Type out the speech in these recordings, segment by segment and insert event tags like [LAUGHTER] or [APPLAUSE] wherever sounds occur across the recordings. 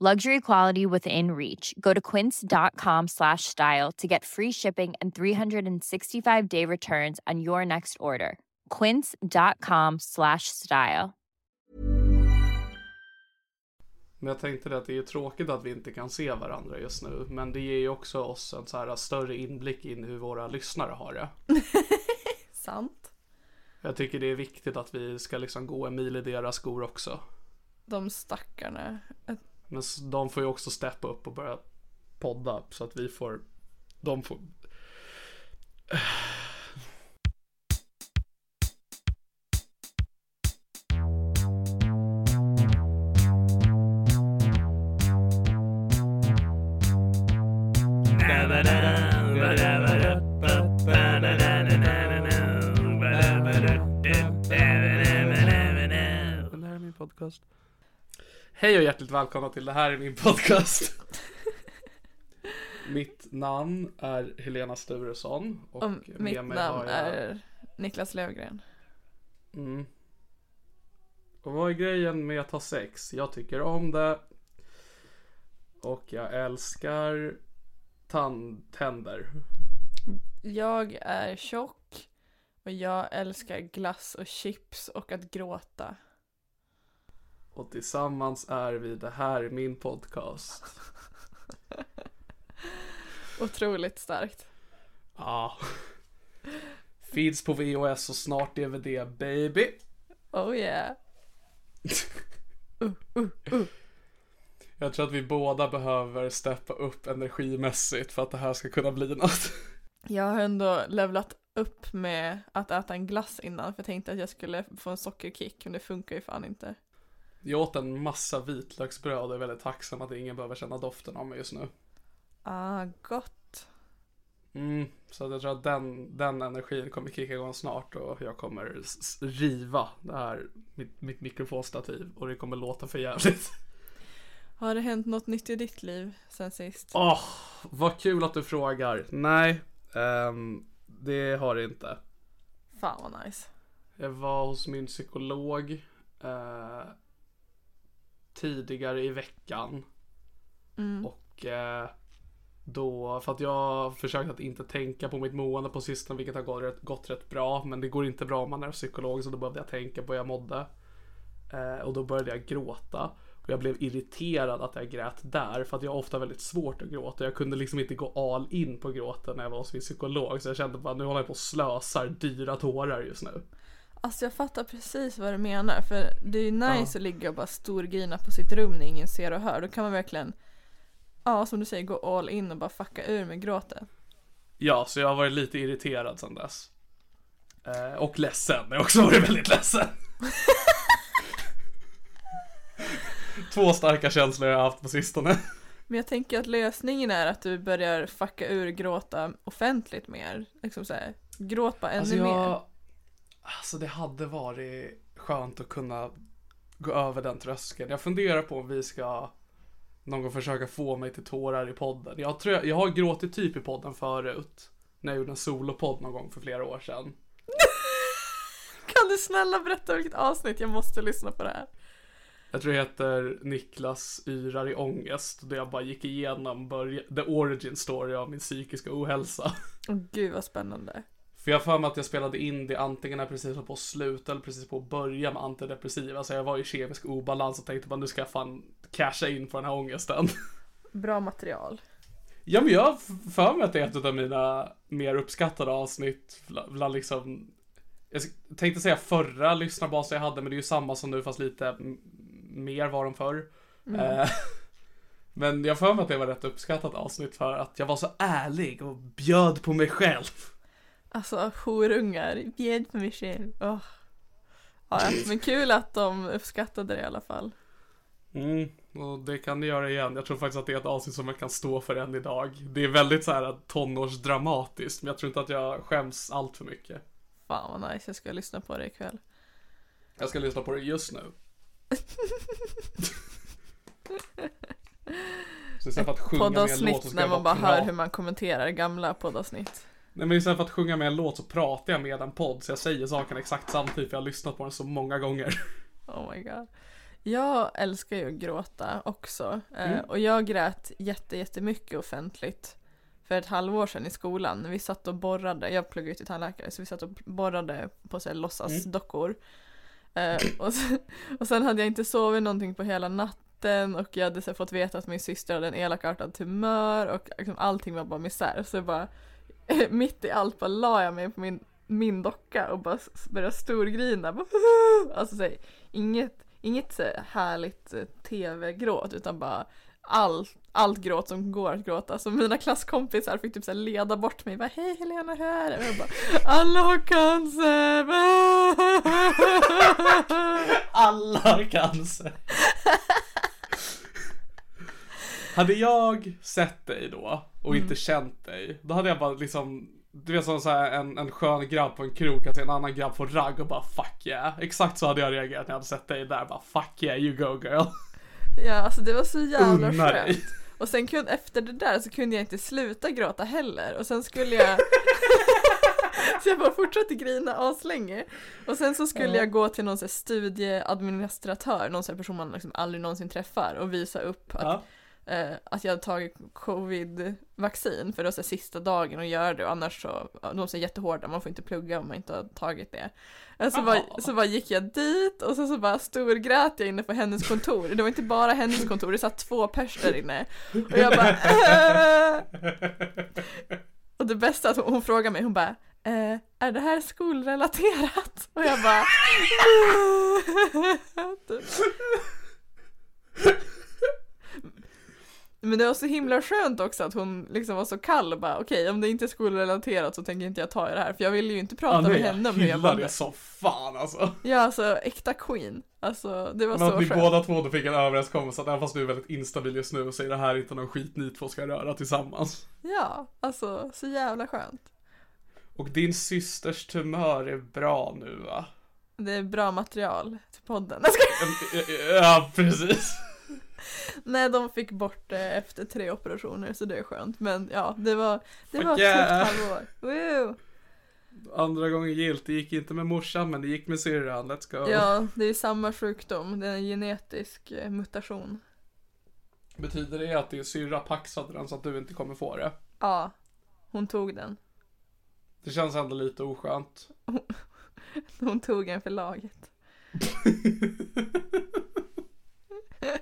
Luxury quality within reach. Go to quince.com slash style to get free shipping and 365 day returns on your next order. Quince.com slash style. Men jag tänkte att det är tråkigt att vi inte kan se varandra just nu. Men det ger ju också oss en så här större inblick in i hur våra lyssnare har det. [LAUGHS] Sant. Jag tycker det är viktigt att vi ska liksom gå en mil i deras skor också. De stackarna. Men de får ju också steppa upp och börja podda så att vi får, de får. Här är min podcast. Hej och hjärtligt välkomna till Det här är min podcast. [LAUGHS] Mitt namn är Helena Sturesson och, Och med mitt mig namn har jag... är Niklas Lövgren. Mm. Och vad är grejen med att ha sex? Jag tycker om det. Och jag älskar tand- tänder. Jag är tjock och jag älskar glass och chips och att gråta. Och tillsammans är vi Det här är min podcast. [LAUGHS] Otroligt starkt. Ja. Finns på VHS och snart DVD baby. Oh yeah. [LAUGHS] Jag tror att vi båda behöver steppa upp energimässigt för att det här ska kunna bli något. [LAUGHS] Jag har ändå levlat upp med att äta en glass innan för jag tänkte att jag skulle få en sockerkick men det funkar ju fan inte. Jag åt en massa vitlöksbröd och är väldigt tacksam att ingen behöver känna doften av mig just nu. Ah, gott. Mm, så jag tror att den, den energin kommer kicka igång snart och jag kommer riva det här, mitt, mitt mikrofonstativ och det kommer låta för jävligt. Har det hänt något nytt i ditt liv sen sist? Åh, vad kul att du frågar. Nej, ehm, det har det inte. Fan vad nice. Jag var hos min psykolog eh, tidigare i veckan. Och eh, då, för att jag har försökt att inte tänka på mitt mående på sistone, vilket har gått rätt, gått rätt bra. Men det går inte bra om man är psykolog, så då behövde jag tänka på hur jag mådde. Eh, och då började jag gråta. Och jag blev irriterad att jag grät där, för att jag har ofta väldigt svårt att gråta. Jag kunde liksom inte gå all in på gråten när jag var hos min psykolog. Så jag kände bara, nu håller jag på och slösar dyra tårar just nu. Alltså jag fattar precis vad du menar för det är ju nice att ligga och bara storgrina på sitt rum när ingen ser och hör. Då kan man verkligen, ja som du säger, gå all in och bara fucka ur med gråten. Ja, så jag har varit lite irriterad sedan dess. Eh, och ledsen. Jag har också varit väldigt ledsen. [LAUGHS] Två starka känslor jag har haft på sistone. Men jag tänker att lösningen är att du börjar fucka ur gråta offentligt mer. Liksom såhär, gråt bara ännu Alltså mer. Alltså det hade varit skönt att kunna gå över den tröskeln. Jag funderar på om vi ska någon gång försöka få mig till tårar i podden. Jag tror jag, jag har gråtit typ i podden förut. När jag gjorde en solopodd någon gång för flera år sedan. [LAUGHS] Kan du snälla berätta vilket avsnitt? Jag måste lyssna på det här. Jag tror det heter Niklas yrar i ångest. Där jag bara gick igenom the origin story av min psykiska ohälsa. Åh gud vad spännande. För jag har för mig att jag spelade in det antingen när jag precis var på att sluta eller precis på att börja med antidepressiva. Så jag var i kemisk obalans och tänkte bara nu ska jag fan casha in på den här ångesten. [LAUGHS] Bra material. Ja men jag har för mig att det är ett av mina mer uppskattade avsnitt bland liksom Jag tänkte säga förra lyssnarbasen jag hade men det är ju samma som nu fast lite mer var de förr. Mm. Eh, [LAUGHS] men jag har för mig att det var ett rätt uppskattat avsnitt för att jag var så ärlig och bjöd på mig själv. Alltså horungar, bjöd på mig själv. Oh. Ja, [CLEARS THROAT] men kul att de uppskattade det i alla fall. Mm, och det kan ni göra igen. Jag tror faktiskt att det är ett avsnitt som jag kan stå för än idag. Det är väldigt så här tonårsdramatiskt, men jag tror inte att jag skäms allt för mycket. Fan vad nice, jag ska lyssna på det ikväll. Jag ska lyssna på det just nu. [LAUGHS] så istället för att sjunga med en låt så ska när man bara hör hur man kommenterar gamla poddavsnitt. Nej men istället för att sjunga med en låt så pratar jag med en podd så jag säger sakerna exakt samtidigt för jag har lyssnat på den så många gånger. Oh my god. Jag älskar ju att gråta också. Eh, mm. och jag grät jätte, jättemycket offentligt för ett halvår sedan i skolan. Vi satt och borrade, jag pluggade till tandläkare, så vi satt och borrade på så här, låtsasdockor. Mm. Eh, och, sen, och sen hade jag inte sovit någonting på hela natten och jag hade så fått veta att min syster hade en elakartad tumör och liksom, allting var bara misär. Så jag bara, [LAUGHS] mitt i allt bara la jag mig på min, min docka och bara började storgrina. [LAUGHS] Alltså så här, inget inget så härligt eh, tv-gråt utan bara allt, allt gråt som går att gråta. Så mina klasskompisar fick typ så leda bort mig. Bara, Hej Helena, hur är det? Och jag bara, alla har cancer! [LAUGHS] alla har cancer! Hade jag sett dig då och inte mm. känt dig, då hade jag bara liksom du vet som så här, en, en skön grabb på en krog kan se en annan grabb på ragg och bara fuck yeah. Exakt så hade jag reagerat när jag hade sett dig där. Bara fuck yeah you go girl. Ja alltså det var så jävla Unna skönt. Och sen kunde, efter det där så kunde jag inte sluta gråta heller. Och sen skulle jag [LAUGHS] Så jag bara fortsatte grina aslänge. Och sen så skulle jag gå till någon så studieadministratör, någon sån person man liksom aldrig någonsin träffar och visa upp att ja eh, att jag hade tagit covid-vaccin för det var så sista dagen att göra det och annars så, de är jättehårda, man får inte plugga om man inte har tagit det. Eh, så, bara, så bara gick jag dit och så, så bara storgrät jag inne på hennes kontor. Det var inte bara hennes kontor, det satt två pers där inne. Och jag bara äh! Och det bästa att hon, hon frågade mig, hon bara Eh, är det här skolrelaterat? Och jag bara [LAUGHS] typ. Men det var så himla skönt också att hon liksom var så kall och bara okej okay, om det inte är skolrelaterat så tänker inte jag ta i det här för jag ville ju inte prata ja, med henne om hur jag mådde. det så fan alltså. Ja alltså äkta queen. Alltså det var Men så att ni båda två då fick en överenskommelse att även fast du är väldigt instabil just nu så är det här inte någon skit ni två ska röra tillsammans. Ja, alltså så jävla skönt. Och din systers tumör är bra nu va? Det är bra material till podden. [LAUGHS] Ja, precis. [LAUGHS] Nej, de fick bort det efter tre operationer så det är skönt. Men ja, det var, det var yeah. ett halvår. Woo! Andra gången gilt, det gick inte med morsan men det gick med syrran, let's go. Ja, det är samma sjukdom, det är en genetisk eh, mutation. Betyder det att din syrra paxade den så att du inte kommer få det? Ja, hon tog den. Det känns ändå lite oskönt. [LAUGHS] hon tog en för laget. [LAUGHS] [LAUGHS]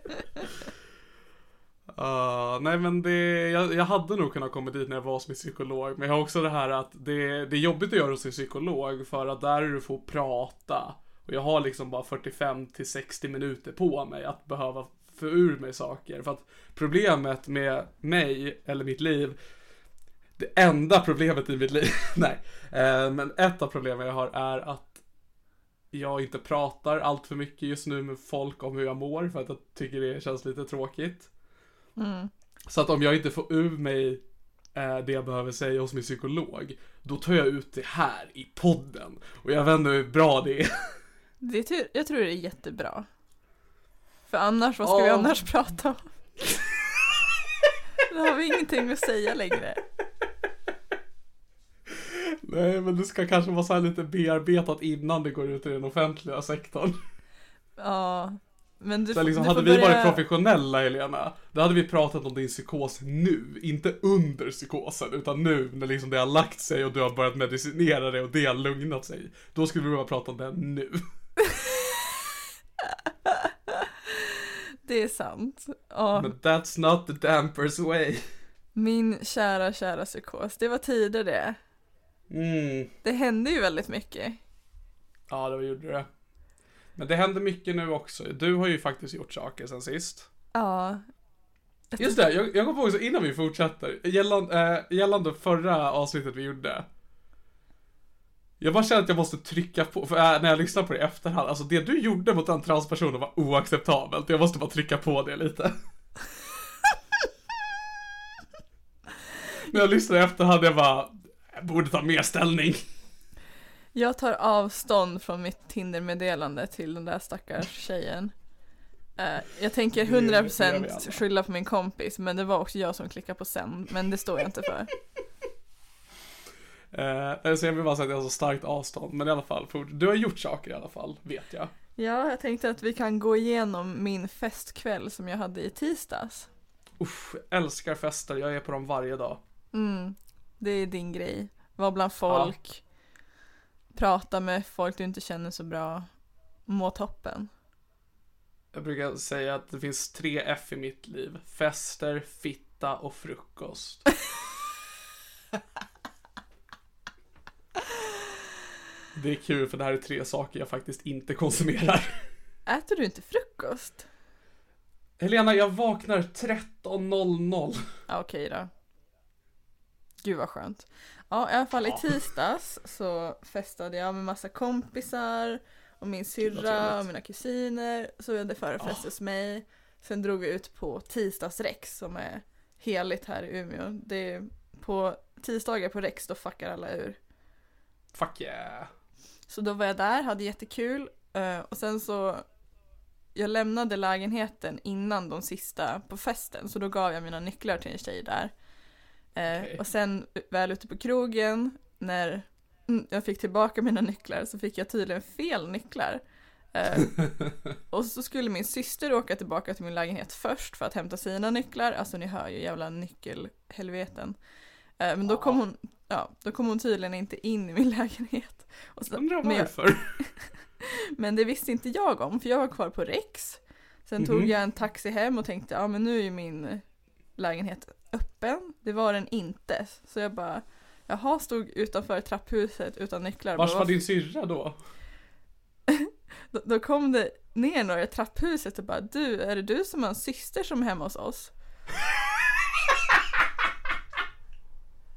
Uh, nej men det, jag, jag, hade nog kunnat komma dit när jag var hos min psykolog. Men jag har också det här att det, det är jobbigt att göra hos en psykolog för att där är du får prata. Och jag har liksom bara 45 till 60 minuter på mig att behöva få ur mig saker. För att problemet med mig, eller mitt liv, det enda problemet i mitt liv, [LAUGHS] nej, uh, men ett av problemen jag har är att jag inte pratar allt för mycket just nu med folk om hur jag mår för att jag tycker det känns lite tråkigt. Mm. Så att om jag inte får ur mig eh, det jag behöver säga hos min psykolog, då tar jag ut det här i podden. Och jag vet inte hur bra det är. [LAUGHS] Det jag tror det är jättebra. För annars, vad ska oh. vi annars prata om? [LAUGHS] Nu har vi ingenting att säga längre. Nej, men det ska kanske vara så lite bearbetat innan det går ut i den offentliga sektorn. Ja. Men du, Så liksom, du hade vi börja... varit professionella Helena, då hade vi pratat om din psykos nu, inte under psykosen, utan nu när liksom det har lagt sig och du har börjat medicinera det och det har lugnat sig. Då skulle vi börja prata om det nu. [LAUGHS] Det är sant. Ja. Men that's not the dampers way. Min kära, kära psykos. Det var tider det. Mm. Det hände ju väldigt mycket. Ja, det gjorde det. Men det händer mycket nu också. Du har ju faktiskt gjort saker sen sist. Ja. Just det, jag, jag kom på också innan vi fortsätter. Gällande, äh, gällande förra avsnittet vi gjorde. Jag bara känner att jag måste trycka på, för äh, när jag lyssnar på det i efterhand, alltså det du gjorde mot den transpersonen var oacceptabelt. Jag måste bara trycka på det lite. [LAUGHS] när jag lyssnar i efterhand, jag bara, jag borde ta mer ställning. Jag tar avstånd från mitt Tinder-meddelande till den där stackars tjejen. Eh, jag tänker Det- det gör vi 100% alla. skylla på min kompis, men det var också jag som klickade på sen, men det står jag inte för. [LAUGHS] Eh, så jag vill bara säga att jag har så starkt avstånd, men i alla fall, du har gjort saker i alla fall, vet jag. Ja, jag tänkte att vi kan gå igenom min festkväll som jag hade i tisdags. Uff, älskar fester, jag är på dem varje dag. Mm, det är din grej. Var bland folk, prata med folk du inte känner så bra, må toppen. Jag brukar säga att det finns tre F i mitt liv. Fester, fitta och frukost. [LAUGHS] Det är kul för det här är tre saker jag faktiskt inte konsumerar. [LAUGHS] Äter du inte frukost? Helena, jag vaknar 13.00. Ja, okej då. Gud vad skönt. Ja, i alla fall i tisdags så festade jag med massa kompisar och min syrra och mina kusiner. Så vi hade förfest hos mig. Sen drog vi ut på tisdagsrex som är heligt här i Umeå. Det är på tisdagar på Rex då fuckar alla ur. Fuck yeah. Så då var jag där, hade jättekul. eh, Och sen så jag lämnade lägenheten innan de sista på festen så då gav jag mina nycklar till en tjej där. Eh, Okej. Och sen väl ute på krogen när mm, jag fick tillbaka mina nycklar så fick jag tydligen fel nycklar. Eh, [LAUGHS] och så skulle min syster åka tillbaka till min lägenhet först för att hämta sina nycklar. Alltså ni hör ju jävla nyckelhelveten. Eh, men då kom, hon, ja, då kom hon tydligen inte in i min [LAUGHS] lägenhet. Och så, Undrar varför. [LAUGHS] men det visste inte jag om för jag var kvar på Rex. Sen tog Mhm. jag en taxi hem och tänkte ja men nu är ju min lägenhet öppen. Det var den inte. Så jag bara Jaha, stod utanför trapphuset utan nycklar. Vars var din syrra då? [LAUGHS] Då, då kom det ner några i trapphuset och bara du, är det du som har en syster som är hemma hos oss?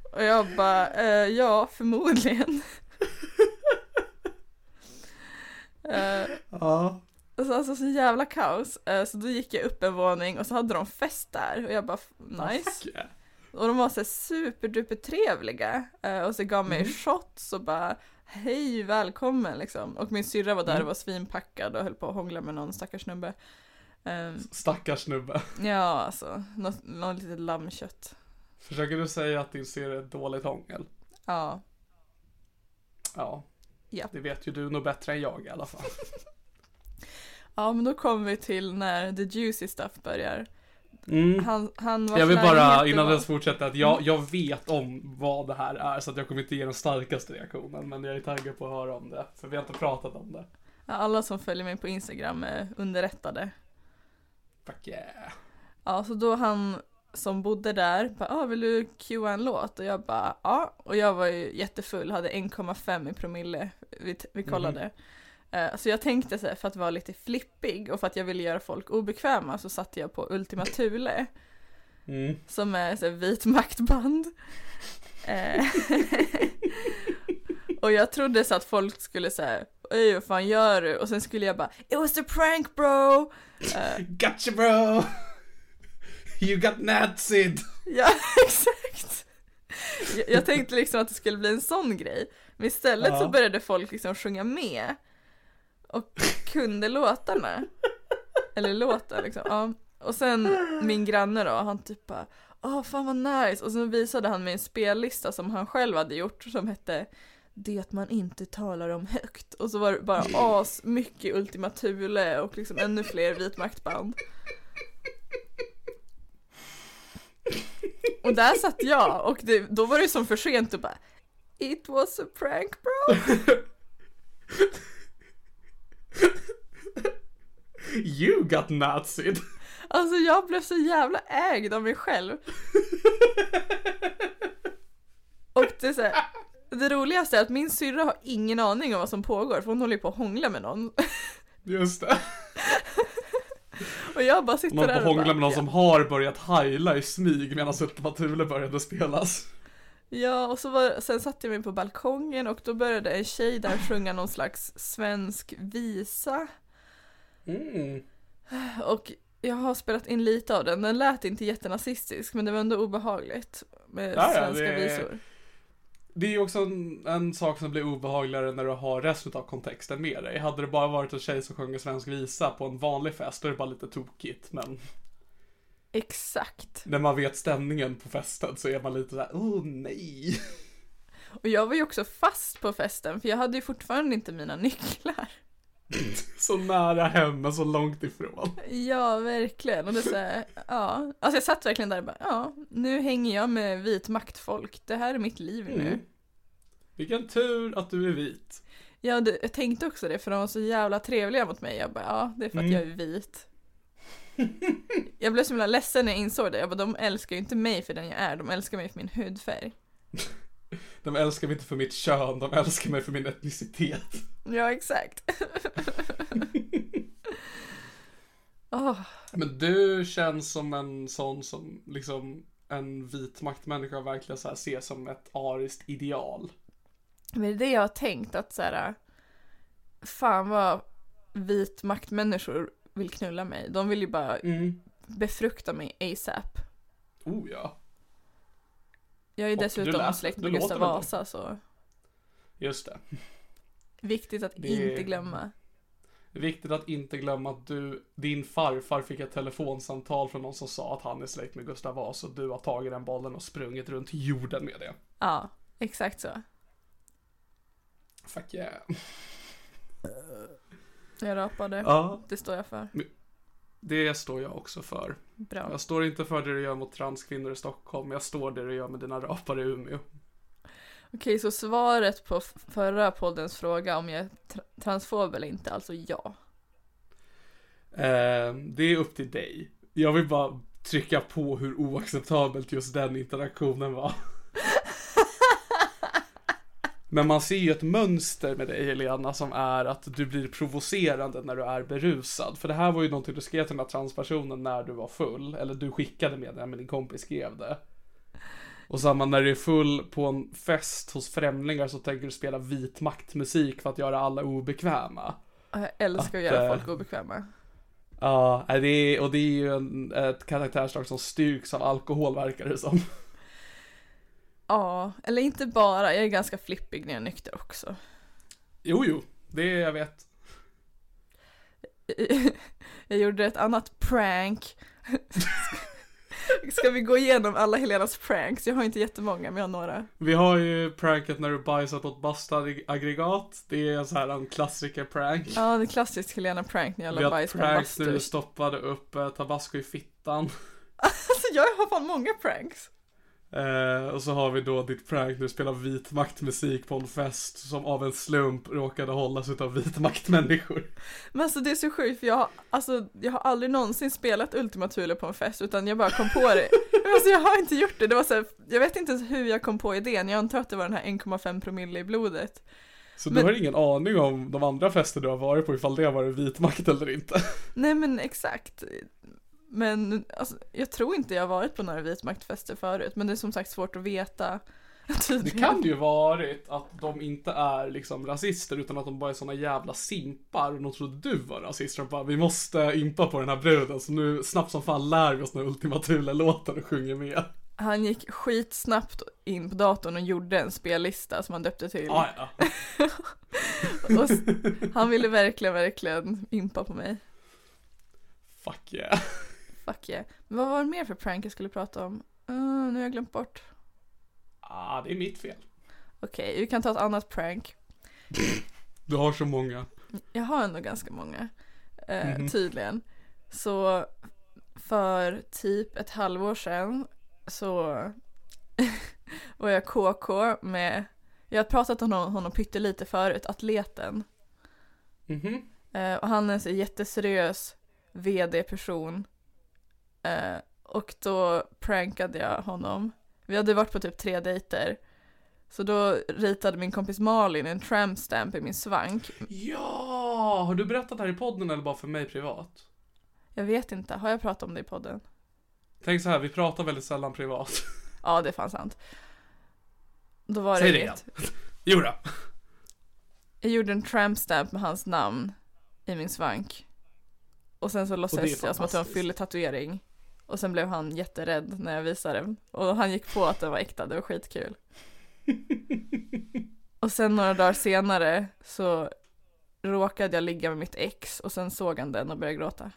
[LAUGHS] och jag bara, eh, ja förmodligen. [LAUGHS] eh, Ja. Och så, alltså så jävla kaos. Eh, så då gick jag upp en våning och så hade de fest där och jag bara nice. Yeah. Och de var så superduper trevliga. Eh, och så gav mig Mm. shots och bara hej välkommen liksom. Och min syrra var där Mm. och var svinpackad och höll på att hångla med någon stackars snubbe. Eh, Stackars snubbe. ja alltså, något, något litet lammkött. Försöker du säga att din syrra är dåligt hångel? Ja. Ja. Ja. Det vet ju du nog bättre än jag i alla fall. [LAUGHS] Ja men då kommer vi till när the juicy stuff börjar. Mm. Han, han Jag vill bara innan var- det fortsätter att jag, jag vet om vad det här är så att jag kommer inte ge den starkaste reaktionen men jag är taggad på att höra om det för vi har inte pratat om det. Ja, Alla som följer mig på Instagram är underrättade. Fuck yeah. Ja, så då han som bodde där bara, ah, vill du cuea en låt? Och jag bara, ja. Och jag var ju jättefull, hade 1,5 i promille. Vi, vi kollade. Eh, Så jag tänkte så här, för att vara lite flippig och för att jag ville göra folk obekväma så satte jag på Ultima Thule. Mm. Som är så här, vit maktband. Eh, [LAUGHS] och jag trodde så att folk skulle säga, oj vad fan gör du? Och sen skulle jag bara, it was a prank bro! Eh, Gotcha bro! You got nazied! Ja, [LAUGHS] exakt. Jag, jag tänkte liksom att det skulle bli en sån grej. Men istället Ja. så började folk liksom sjunga med. Och kunde låtarna. Eller låten liksom. Ja. Och sen min granne då, han typ bara åh fan vad nice. Och sen visade han mig en spellista som han själv hade gjort som hette det man inte talar om högt. Och så var det bara as mycket Ultima Thule och liksom ännu fler vitmaktband. Och där satt jag och det, då var det som för sent och bara It was a prank bro. You got nazied! Alltså jag blev så jävla ägd av mig själv. Och det är så här, det roligaste är att min syrra har ingen aning om vad som pågår för hon håller ju på att hångla med någon. Just det. Och jag bara sitter där på och hångla bara, med någon ja. som har börjat heila i smyg medan Ultima Thule började spelas. Ja, och så var, sen satte jag mig på balkongen och då började en tjej där sjunga någon slags svensk visa. Mm. Och jag har spelat in lite av den, den lät inte jättenazistisk men det var ändå obehagligt med Ja, svenska det- visor. Det är ju också en, en sak som blir obehagligare när du har resten av kontexten med dig. Hade det bara varit en tjej som sjunger svensk visa på en vanlig fest, då är det bara lite tokigt. Men Exakt. när man vet stämningen på festen så är man lite såhär, oh nej. Och jag var ju också fast på festen för jag hade ju fortfarande inte mina nycklar. [LAUGHS] Så nära hem men så långt ifrån. Ja, verkligen. Och det så här, ja. Alltså jag satt verkligen där och bara, ja, nu hänger jag med vit maktfolk. Det här är mitt liv nu. Mm. Vilken tur att du är vit. Ja, det, jag tänkte också det för de var så jävla trevliga mot mig. Jag bara, ja, det är för att Mm. jag är vit. [LAUGHS] jag blev så himla ledsen när jag insåg det. Jag bara, de älskar ju inte mig för den jag är, de älskar mig för min hudfärg. [LAUGHS] De älskar mig inte för mitt kön, de älskar mig för min etnicitet. [LAUGHS] Ja, exakt. Åh, Men du känns som en sån som liksom en vit maktmänniska verkligen så här ser som ett ariskt ideal. Men det är det jag har tänkt att så här, fan vad vit maktmänniskor vill knulla mig. De vill ju bara Mm. befrukta mig ASAP. Oh ja. Jag är Och dessutom släkt med Gustav? Vasa så Just det. viktigt att Det- inte glömma. Viktigt att inte glömma att du, din farfar fick ett telefonsamtal från någon som sa att han är släkt med Gustav Vasa och du har tagit den bollen och sprungit runt jorden med det. Ja, exakt så. Fuck yeah. Jag rapade. Ja, Det står jag för. det står jag också för. Bra. Jag står inte för det du gör mot transkvinnor i Stockholm, men jag står det du gör med dina rapare i Umeå. Okej, så svaret på förra poddens fråga om jag är tra- transfob eller inte, alltså ja. Eh, det är upp till dig. Jag vill bara trycka på hur oacceptabelt just den interaktionen var. Men man ser ju ett mönster med dig Helena som är att du blir provocerande när du är berusad. För det här var ju någonting du skrev till den här transpersonen när du var full. Eller du skickade med det, men din kompis skrev det. Och samma när du är full på en fest hos främlingar så tänker du spela vit maktmusik för att göra alla obekväma. Jag älskar att Att, göra eh, folk obekväma. Ja, det är, och det är ju en, ett karaktärsdrag som styrks av alkohol verkar det som. Ja, eller inte bara, jag är ganska flippig när jag är nykter också. Jo, jo, det är jag vet. [LAUGHS] Jag gjorde ett annat prank. [LAUGHS] Ska vi gå igenom alla Helenas pranks? Jag har inte jättemånga, men jag har några. Vi har ju pranket när du bajsat åt bastuaggregat. Det är så här en klassiker-prank. Ja, det är klassiskt Helena prank när jag Vi la har bajs ett på en prank när bastu. du stoppade upp eh, tabasco i fittan. [LAUGHS] Alltså jag har fan många pranks. Eh, och så har vi då ditt prank när du spelar vit maktmusik på en fest som av en slump råkade hållas utav vit maktmänniskor. Men alltså det är så sjukt för jag har, alltså, jag har aldrig någonsin spelat Ultima Thule på en fest utan jag bara kom på det. [LAUGHS] Alltså jag har inte gjort det, det var så här, jag vet inte ens hur jag kom på idén, jag antar att det var den här 1,5 promille i blodet. Så Men- du har ingen aning om de andra fester du har varit på ifall det har varit vit makt eller inte. Nej men exakt. Men alltså, jag tror inte jag varit på några vitmaktfester förut, men det är som sagt svårt att veta. [LAUGHS] Det kan ju varit att de inte är liksom rasister utan att de bara är såna jävla simpar och de trodde du var rasist och bara vi måste impa på den här bruden så nu snabbt som fan lär vi oss den Ultima Thule-låten och sjunger med. Han gick skitsnabbt in på datorn och gjorde en spellista som han döpte till. Ah, ja. [LAUGHS] Han ville verkligen, verkligen impa på mig. Fuck yeah. Fuck yeah. Men vad var det mer för prank jag skulle prata om? Uh, nu har jag glömt bort. Ah, det är mitt fel. Okej, vi kan ta ett annat prank. Du har så många. Jag har ändå ganska många. Eh, Mhm. Tydligen. Så för typ ett halvår sedan så [LAUGHS] var jag KK med, jag har pratat om honom, honom pyttelite förut, atleten. Mhm. Eh, och han är en jätteseriös vd-person. Eh, och då prankade jag honom. Vi hade varit på typ tre dejter. Så då ritade min kompis Malin en tramp stamp i min svank. Ja, har du berättat det här i podden eller bara för mig privat? Jag vet inte, har jag pratat om det i podden? Tänk så här, vi pratar väldigt sällan privat. [LAUGHS] Ja, det är fan sant. Då var Säg det inget. [LAUGHS] Jo då. Jag gjorde en tramp stamp med hans namn i min svank. Och sen så låtsades jag som att det var en fyllig tatuering. Och sen blev han jätterädd när jag visade den. Och han gick på att det var äkta, det var skitkul. [LAUGHS] Och sen några dagar senare så råkade jag ligga med mitt ex och sen såg han den och började gråta.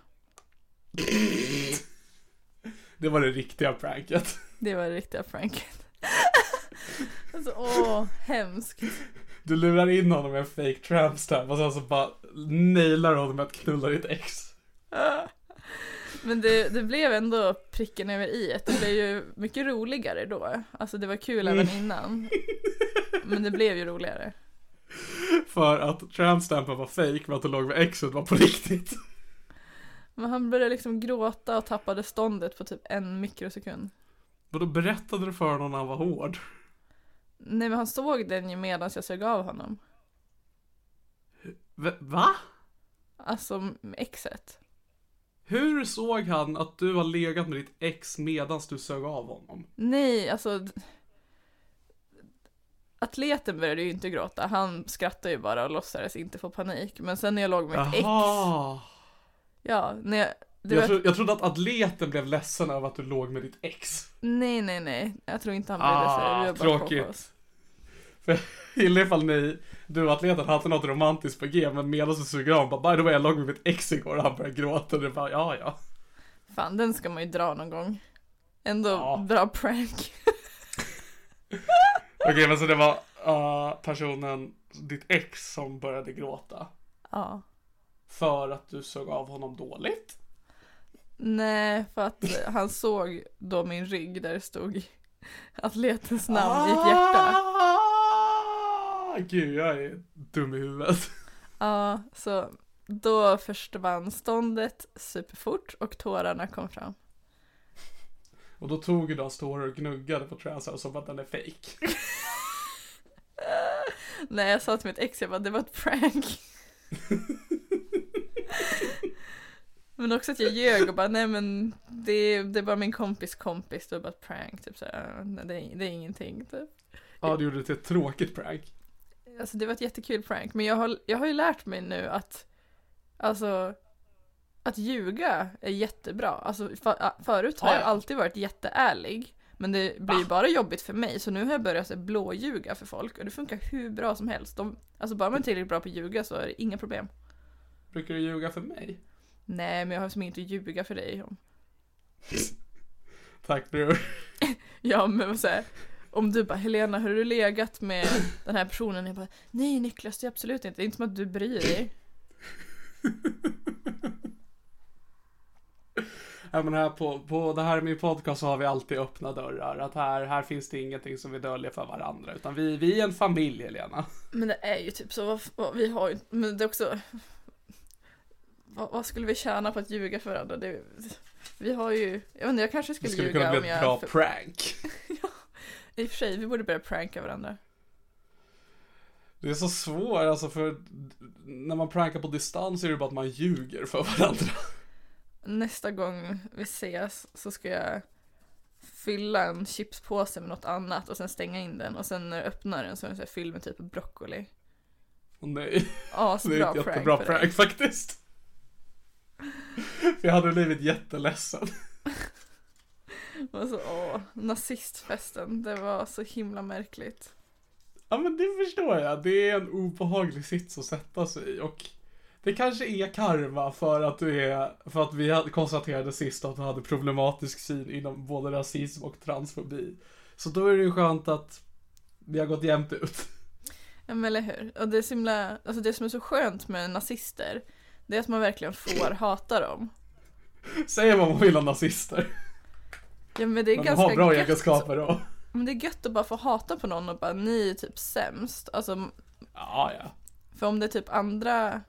Det var det riktiga pranket. Det var det riktiga pranket. [LAUGHS] alltså åh, hemskt. Du lurar in honom med en fake tramp stamp och sen så bara nailar honom med att knulla ditt ex. [LAUGHS] Men det, det blev ändå pricken över i Det blev ju mycket roligare då. Alltså det var kul även innan. Men det blev ju roligare. För att tramp stampen var fake men att du låg med exet var på riktigt. Men han började liksom gråta och tappade ståndet på typ en mikrosekund. Vadå berättade du för honom när han var hård? Nej men han såg den ju medan jag sög av honom. V- va? Alltså exet. Hur såg han att du har legat med ditt ex medans du sög av honom? Nej, alltså. Atleten började ju inte gråta. Han skrattade ju bara och låtsades inte få panik. Men sen när jag låg med ett ex. Ja, när jag. Det Jag, tro, jag trodde att atleten blev ledsen över att du låg med ditt ex. nej, nej, nej. Jag tror inte han brydde sig. Ah, tråkigt. För [LAUGHS] ifall ni, du och atleten hade något romantiskt på G, men medan du suger av, bara by the way jag låg med mitt ex igår och han började gråta och det bara ja ja. Fan, den ska man ju dra någon gång. Ändå Ja. bra prank. [LAUGHS] Okej men så det var uh, personen, ditt ex som började gråta. Ja. För att du såg av honom dåligt? Nej, för att han såg då min rygg där det stod [LAUGHS] atletens namn i ett hjärta. Ah, Gud jag är dum i huvudet. Ja, så då försvann ståndet superfort och tårarna kom fram. Och då tog hans tårar och gnuggade på transen som att den är fake. [LAUGHS] Nej, jag sa till mitt ex, jag bara, det var ett prank. [LAUGHS] men också att jag ljög och bara, nej men det, det är bara min kompis kompis, det var bara ett prank. Typ så här, nej, det, är, det är ingenting. Typ. Ja du gjorde det till ett tråkigt prank. Alltså det var ett jättekul prank, men jag har, jag har ju lärt mig nu att, alltså, att ljuga är jättebra. Alltså för, förut har Ja, jag ja. alltid varit jätteärlig, men det blir ju bara jobbigt för mig, så nu har jag börjat så blåljuga för folk och det funkar hur bra som helst. De, alltså bara man är tillräckligt bra på att ljuga så är det inga problem. Brukar du ljuga för mig? Nej, men jag har som inte ljuga för dig. om- Tack bror. [LAUGHS] Ja, men så här, om du bara Helena, har du legat med den här personen? Jag bara, nej Niklas, det är absolut inte. Det är inte som att du bryr dig. Ja, men här på, på det här med podcast så har vi alltid öppna dörrar. Att här, här finns det ingenting som vi döljer för varandra. Utan vi, vi är en familj Helena. Men det är ju typ så, vi har ju, men det är också vad, vad skulle vi tjäna på att ljuga för varandra? Det, vi har ju, jag vet inte, jag kanske Det skulle, skulle ljuga kunna bli om ett jag, bra för, prank. I och för sig, vi borde börja pranka varandra. Det är så svårt alltså för när man prankar på distans är det bara att man ljuger för varandra. Nästa gång vi ses så ska jag fylla en chipspåse med något annat och sen stänga in den och sen när jag öppnar den så är den fylld med typ broccoli. Och nej, så [LAUGHS] det är bra ett prank jättebra prank, dig. faktiskt. [LAUGHS] För jag hade blivit jätteledsen. Och så, åh, nazistfesten, det var så himla märkligt. Ja men det förstår jag. Det är en obehaglig sits att sätta sig i och Det kanske är karma för att du är, för att vi konstaterade sist att du hade problematisk syn inom både rasism och transfobi. Så då är det ju skönt att vi har gått jämnt ut. Ja men eller hur. Och det, är så himla, alltså det som är så skönt med nazister, det är att man verkligen får hata dem. Säger vad man vill om nazister. Ja men det är Men de ganska har bra gött. egenskaper då. Men det är gött att bara få hata på någon och bara ni är typ sämst. Alltså, Ja, ja. för om det är typ andra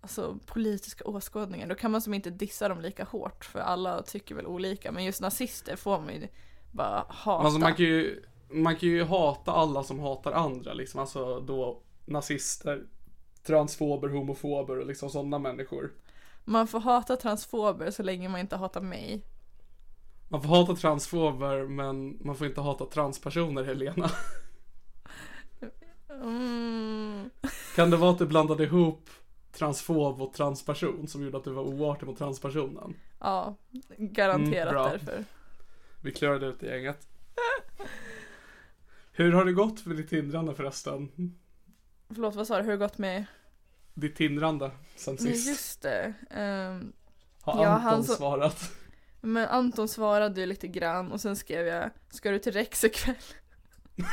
alltså, politiska åskådningar då kan man som inte dissa dem lika hårt för alla tycker väl olika. Men just nazister får man ju bara hata. Alltså man kan ju, man kan ju hata alla som hatar andra liksom. Alltså då nazister, transfober, homofober och liksom sådana människor. Man får hata transfober så länge man inte hatar mig. Man får hata transfober men man får inte hata transpersoner Helena. Mm. Kan det vara att du blandade ihop transfob och transperson som gjorde att du var oartig mot transpersonen? Ja, garanterat Mm, därför. Vi klarade ut det gänget. Hur har det gått med ditt tindrande förresten? Förlåt, vad sa du? Hur har det gått med? Ditt tindrande sen sist. just det. Ehm, Har ja, Anton han som- svarat? Men Anton svarade ju lite grann och sen skrev jag Ska du till Rex ikväll? [LAUGHS]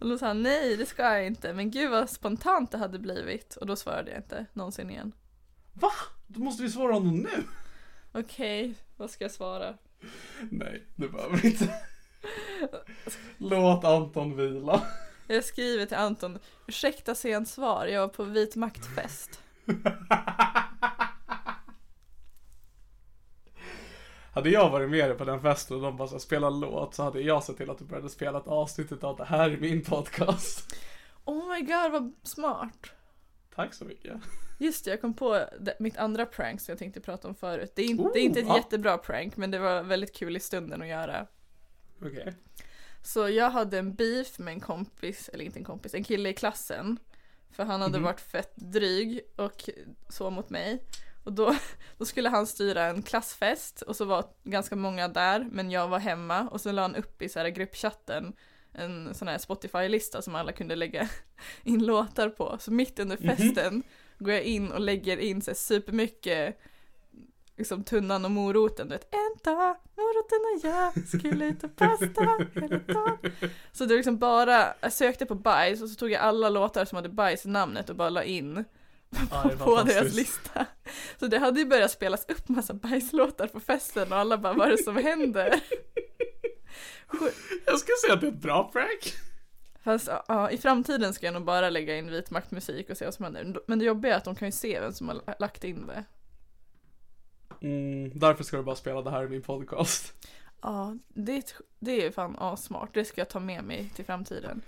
och då sa han nej det ska jag inte men gud vad spontant det hade blivit och då svarade jag inte någonsin igen. Va? Då måste vi svara honom nu. Okej, vad ska jag svara? Nej, det behöver vi inte. Låt Anton vila. Jag skriver till Anton Ursäkta sent svar, jag var på vit maktfest. [LAUGHS] Hade jag varit med på den festen och de bara spela låt så hade jag sett till att du började spela ett avsnitt av det här är min podcast. Oh my god vad smart. Tack så mycket. Just det, jag kom på det, mitt andra prank som jag tänkte prata om förut. Det är, in, det är Oh, inte ett ja. jättebra prank men det var väldigt kul i stunden att göra. Okej. Så jag hade en beef med en kompis, eller inte en kompis, en kille i klassen. För han hade Mhm. varit fett dryg och så mot mig. Och då, [LAUGHS] då skulle han styra en klassfest och så var ganska många där men jag var hemma och så la han upp i så här gruppchatten en sån här Spotify-lista som alla kunde lägga [LAUGHS] in låtar på. Så mitt under Mhm. festen går jag in och lägger in så här supermycket liksom tunnan och moroten, du vet en dag, moroten och jag skulle ut och pasta hela dagen. Så det var liksom bara, jag sökte på bajs och så tog jag alla låtar som hade bajs i namnet och bara la in Ja, [LAUGHS] på deras lista. Så det hade ju börjat spelas upp massa bajslåtar på festen och alla bara vad är det som händer? [LAUGHS] Jag skulle säga att det är ett bra prank. Fast ja, i framtiden ska jag nog bara lägga in vit maktmusik och se vad som händer. Men det jobbiga är att de kan ju se vem som har lagt in det. Mm, därför ska du bara spela det här i min podcast. Ja, det det är fan assmart. Det ska jag ta med mig till framtiden.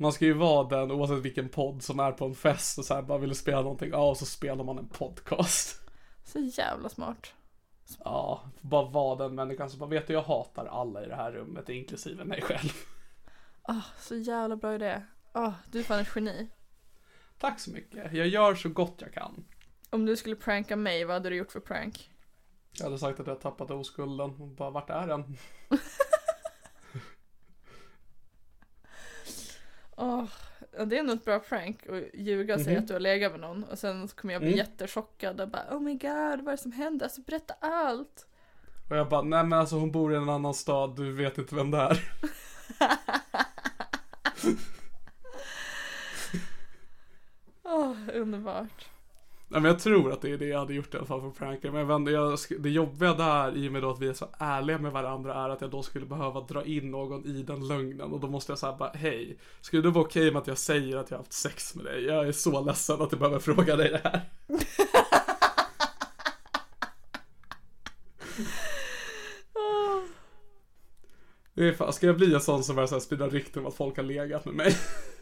Man ska ju vara den oavsett vilken podd som är på en fest och så här bara vill spela någonting, ja och så spelar man en podcast. Så jävla smart. Ja, bara vara den människan som bara vet du jag hatar alla i det här rummet inklusive mig själv. Ah, så jävla bra idé. Ah, du är fan ett geni. Tack så mycket, jag gör så gott jag kan. Om du skulle pranka mig, vad hade du gjort för prank? Jag hade sagt att jag tappat oskulden och bara vart är den? [LAUGHS] Ja, det är nog ett bra prank att ljuga och säga Mhm. att du har legat med någon och sen kommer jag bli Mm. jättechockad och bara Oh my god, vad är det som händer? Alltså berätta allt! Och jag bara, nej men alltså hon bor i en annan stad, du vet inte vem det är. [LAUGHS] Åh, underbart. Nej men jag tror att det är det jag hade gjort i alla fall för pranken. Men jag vänder, jag, det jobbiga där i och med då att vi är så ärliga med varandra är att jag då skulle behöva dra in någon i den lögnen. Och då måste jag säga bara, hej, skulle det vara okej med att jag säger att jag har haft sex med dig? Jag är så ledsen att jag behöver fråga dig det här. Det är fan, ska jag bli en sån som börjar så sprida rykten om att folk har legat med mig?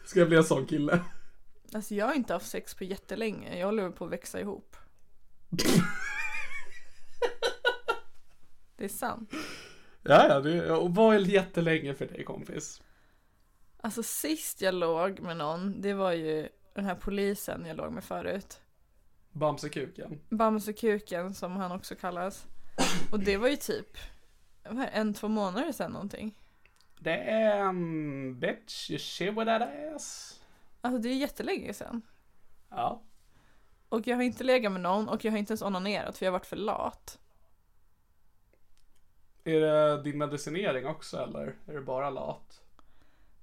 Ska jag bli en sån kille? Alltså jag har inte haft sex på jättelänge, jag håller på att växa ihop. Det är sant. Ja, ja, det, och vad är jättelänge för dig kompis? Alltså sist jag låg med någon, det var ju den här polisen jag låg med förut. Bamsekuken. Bamsekuken som han också kallas. Och det var ju typ en, två månader sedan någonting. Damn bitch, you shit with that ass. Alltså det är jättelänge sedan. Ja. Och jag har inte legat med någon och jag har inte ens onanerat för jag har varit för lat. Är det din medicinering också eller är det bara lat?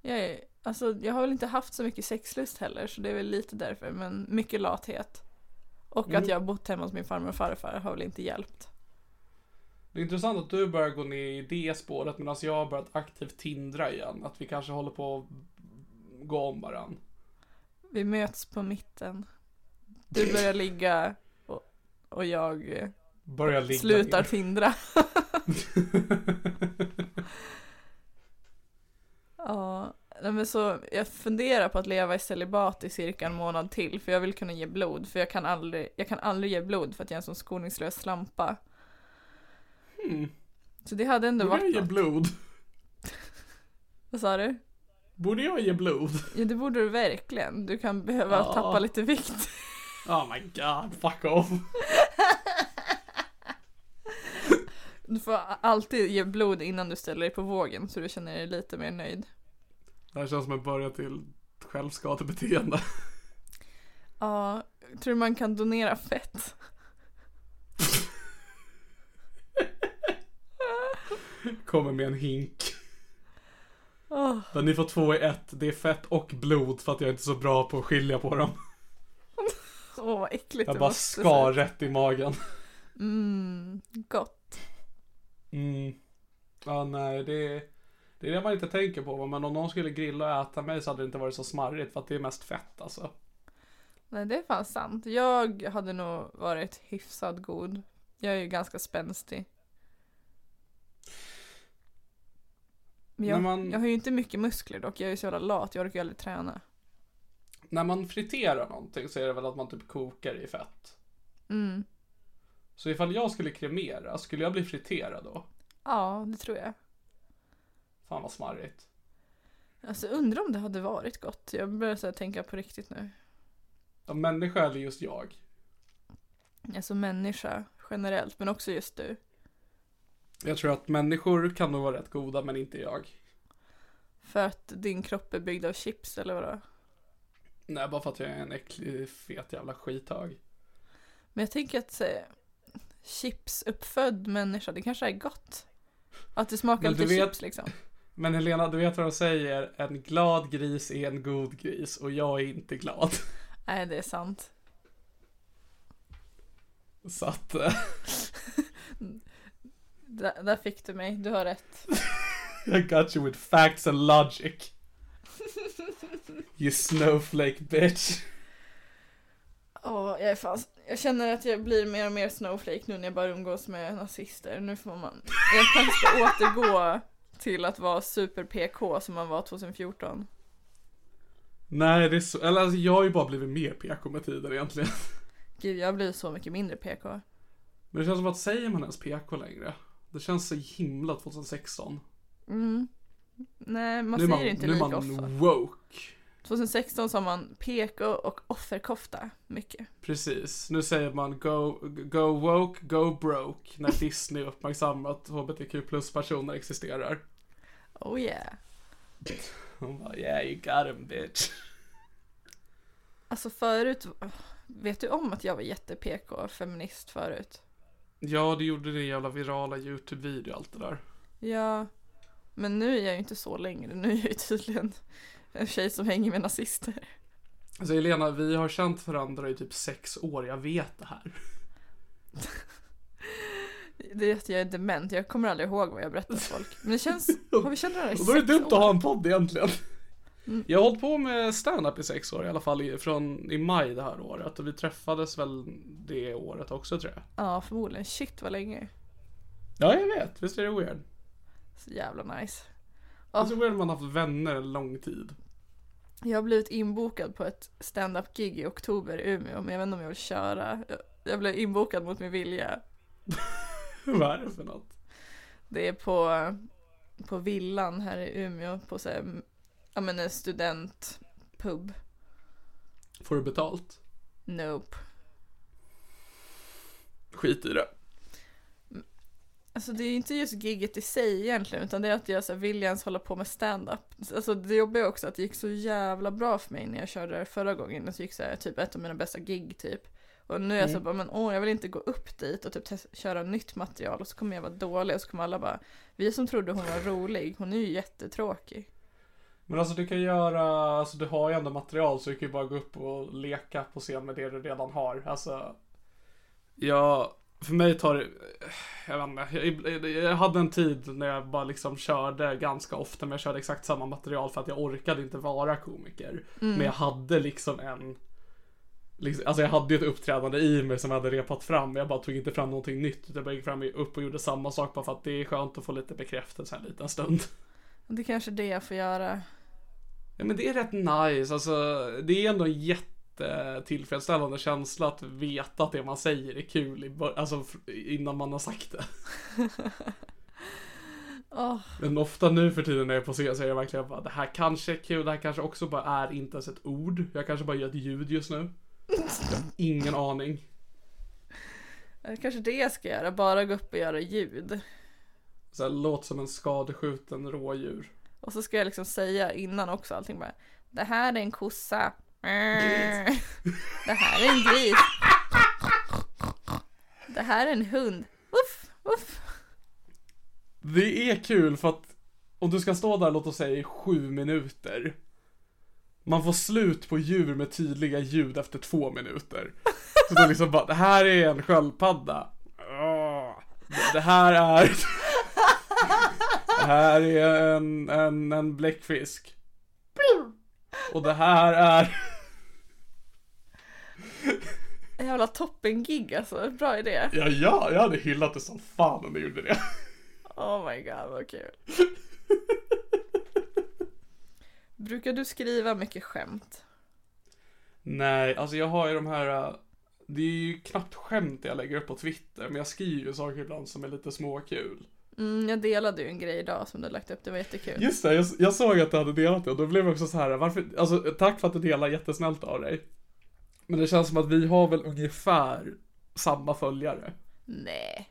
Jag, är, alltså, jag har väl inte haft så mycket sexlust heller så det är väl lite därför men mycket lathet. Och Mm. att jag har bott hemma hos min farmor och farfar har väl inte hjälpt. Det är intressant att du börjar gå ner i det spåret medan jag har börjat aktivt tindra igen. Att vi kanske håller på att gå om varann. Vi möts på mitten. Du börjar ligga och, och jag eh, Börjar ligga slutar tindra. [LAUGHS] ja, men så jag funderar på att leva i celibat i cirka en månad till för jag vill kunna ge blod för jag kan aldrig, jag kan aldrig ge blod för att jag är en sån skoningslös slampa. Hmm. Så det hade ändå Borde jag varit ge något. blod? [LAUGHS] Vad sa du? Borde jag ge blod? Ja det borde du verkligen. Du kan behöva Ja. tappa lite vikt. [LAUGHS] Oh my god, fuck off. [LAUGHS] Du får alltid ge blod innan du ställer dig på vågen så du känner dig lite mer nöjd. Det här känns som en början till självskadebeteende. Ja, tror du man kan donera fett? Kommer med en hink. Där ni får två i ett. Det är fett och blod för att jag är inte är så bra på att skilja på dem. åh vad äckligt Jag bara skar ut. rätt i magen. Mm, gott. Mm. Ja, nej, det är, det är det man inte tänker på. Men om någon skulle grilla och äta mig så hade det inte varit så smarrigt för att det är mest fett alltså. Nej det är fan sant. Jag hade nog varit hyfsat god. Jag är ju ganska spänstig. Men jag, man- jag har ju inte mycket muskler dock. Jag är ju så jävla lat. Jag orkar ju aldrig träna. När man friterar någonting så är det väl att man typ kokar i fett. Mm. Så ifall jag skulle kremera, skulle jag bli friterad då? Ja, det tror jag. Fan vad smarrigt. Alltså undrar om det hade varit gott. Jag börjar så tänka på riktigt nu. Ja, människa eller just jag? Alltså människa generellt, men också just du. Jag tror att människor kan nog vara rätt goda, men inte jag. För att din kropp är byggd av chips eller vadå? Nej, bara för att jag är en äcklig, fet jävla skithög. Men jag tänker att eh, chipsuppfödd människa, det kanske är gott. Att det smakar lite vet- chips liksom. Men Helena, du vet vad de säger? En glad gris är en god gris och jag är inte glad. Nej, det är sant. Så att, eh, [LAUGHS] Där, där fick du mig, du har rätt. I got you with facts and logic. You snowflake bitch. Åh, jag är fan, jag känner att jag blir mer och mer snowflake nu när jag bara umgås med nazister. Nu får man, jag kanske ska återgå till att vara super PK som man var 2014. Nej, det är så, eller alltså jag har ju bara blivit mer PK med tiden egentligen. Gud, jag blir så mycket mindre PK. Men det känns som att säger man ens PK längre? Det känns så himla 2016. Mm. Nej, man nu säger inte nu är lika man ofta. woke. 2016 sa man PK och offerkofta mycket. Precis. Nu säger man go, go woke, go broke när [LAUGHS] Disney uppmärksammar att HBTQ plus personer existerar. Oh yeah. Hon bara yeah you got him bitch. Alltså förut, vet du om att jag var jätte-PK feminist förut? Ja, du gjorde din jävla virala YouTube-video och allt det där. Ja, men nu är jag ju inte så längre. Nu är jag ju tydligen en tjej som hänger med nazister. Alltså Elena, vi har känt varandra i typ sex år, jag vet det här. [LAUGHS] Det är att jag är dement, jag kommer aldrig ihåg vad jag berättar för folk. Men det känns, [LAUGHS] har vi känt varandra i Och då är det sex dumt att år? ha en podd egentligen. Mm. Jag har hållit på med stand-up i sex år i alla fall i, från i maj det här året och vi träffades väl det året också tror jag. Ja, förmodligen. Shit vad länge. Ja, jag vet. Visst är det weird? Så jävla nice. Det är så weird man har haft vänner en lång tid. Jag har blivit inbokad på ett stand-up gig i oktober i Umeå, men jag vet inte om jag vill köra. Jag- Jag blev inbokad mot min vilja. [LAUGHS] Vad är det för något? Det är på, på villan här i Umeå, på så här, ja men en studentpub. Får du betalt? Nope. Skit i det. Alltså det är ju inte just gigget i sig egentligen utan det är att jag så här, vill ens hålla på med stand-up. Alltså det jobbiga är också att det gick så jävla bra för mig när jag körde det förra gången. Det gick så här, typ ett av mina bästa gig typ. Och nu är jag så Mm. bara, men åh jag vill inte gå upp dit och typ köra nytt material och så kommer jag vara dålig och så kommer alla bara, vi som trodde hon var rolig, hon är ju jättetråkig. Men alltså du kan göra, alltså du har ju ändå material så du kan ju bara gå upp och leka på scen med det du redan har. Alltså. Ja, för mig tar det, jag vet inte, jag, jag hade en tid när jag bara liksom körde ganska ofta men jag körde exakt samma material för att jag orkade inte vara komiker. Men jag hade liksom en Liksom, alltså jag hade ju ett uppträdande i mig som jag hade repat fram jag bara tog inte fram någonting nytt utan jag bara gick fram upp och gjorde samma sak bara för att det är skönt att få lite bekräftelse en liten stund. Det är kanske det jag får göra. Ja men det är rätt nice, alltså det är ändå en jättetillfredsställande känsla att veta att det man säger är kul i alltså innan man har sagt det. [LAUGHS] Åh, Men ofta nu för tiden när jag är på scen så är jag verkligen bara det här kanske är kul, det här kanske också bara är inte ens ett ord. Jag kanske bara gör ett ljud just nu. [LAUGHS] Ingen aning. det kanske det jag ska göra, bara gå upp och göra ljud. Så här, låt som en skadeskjuten rådjur. Och så ska jag liksom säga innan också allting bara. Det här är en kossa. [LAUGHS] Det här är en gris. Det här är en hund. Uff, uff. Det är kul för att om du ska stå där låt oss säga i sju minuter. Man får slut på djur med tydliga ljud efter två minuter. Så det är liksom bara, det här är en sköldpadda. Det här är... Det här är en, en, en bläckfisk. Och det här är... Jävla toppen-gig alltså. Bra idé. Ja, ja, jag hade hyllat det som fan om du gjorde det. Oh my god vad kul. Brukar du skriva mycket skämt? Nej, alltså jag har ju de här äh, Det är ju knappt skämt jag lägger upp på Twitter Men jag skriver ju saker ibland som är lite småkul Mm, jag delade ju en grej idag som du lagt upp, det var jättekul. Just det, jag, jag såg att du hade delat det och då blev jag också så här, varför, alltså tack för att du delar jättesnällt av dig Men det känns som att vi har väl ungefär samma följare Nej.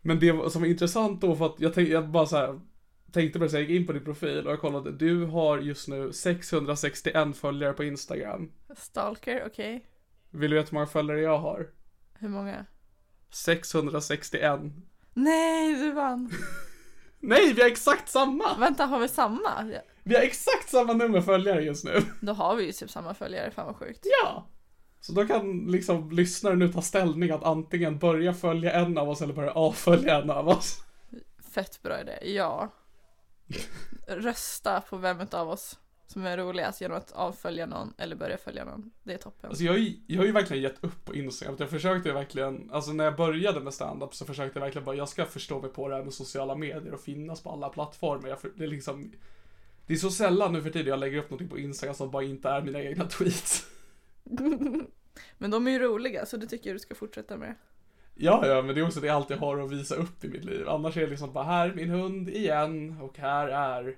Men det som var intressant då för att jag, tänk, jag bara så här Tänkte på det så jag gick in på din profil och jag kollade Du har just nu 661 följare på Instagram Stalker, okej. Vill du veta hur många följare jag har? Hur många? 661 Nej, du vann. [LAUGHS] Nej, vi har exakt samma! Vänta, har vi samma? Ja, Vi har exakt samma nummer följare just nu. [LAUGHS] Då har vi ju typ samma följare, fan vad sjukt. Ja! Så då kan liksom lyssnaren nu ta ställning att antingen börja följa en av oss eller börja avfölja en av oss. Fett bra idé, ja. [LAUGHS] Rösta på vem av oss som är roligast genom att avfölja någon eller börja följa någon. Det är toppen. Alltså jag, har ju- jag har ju verkligen gett upp på Instagram. Jag försökte verkligen, alltså när jag började med stand-up så försökte jag verkligen bara, jag ska förstå mig på det här med sociala medier och finnas på alla plattformar. Jag, det är liksom, det är så sällan nu för tiden jag lägger upp någonting på Instagram som bara inte är mina egna tweets. [LAUGHS] Men de är ju roliga så det tycker jag du ska fortsätta med. Ja, ja, men det är också det allt jag har att visa upp i mitt liv. Annars är det liksom bara här är min hund igen och här är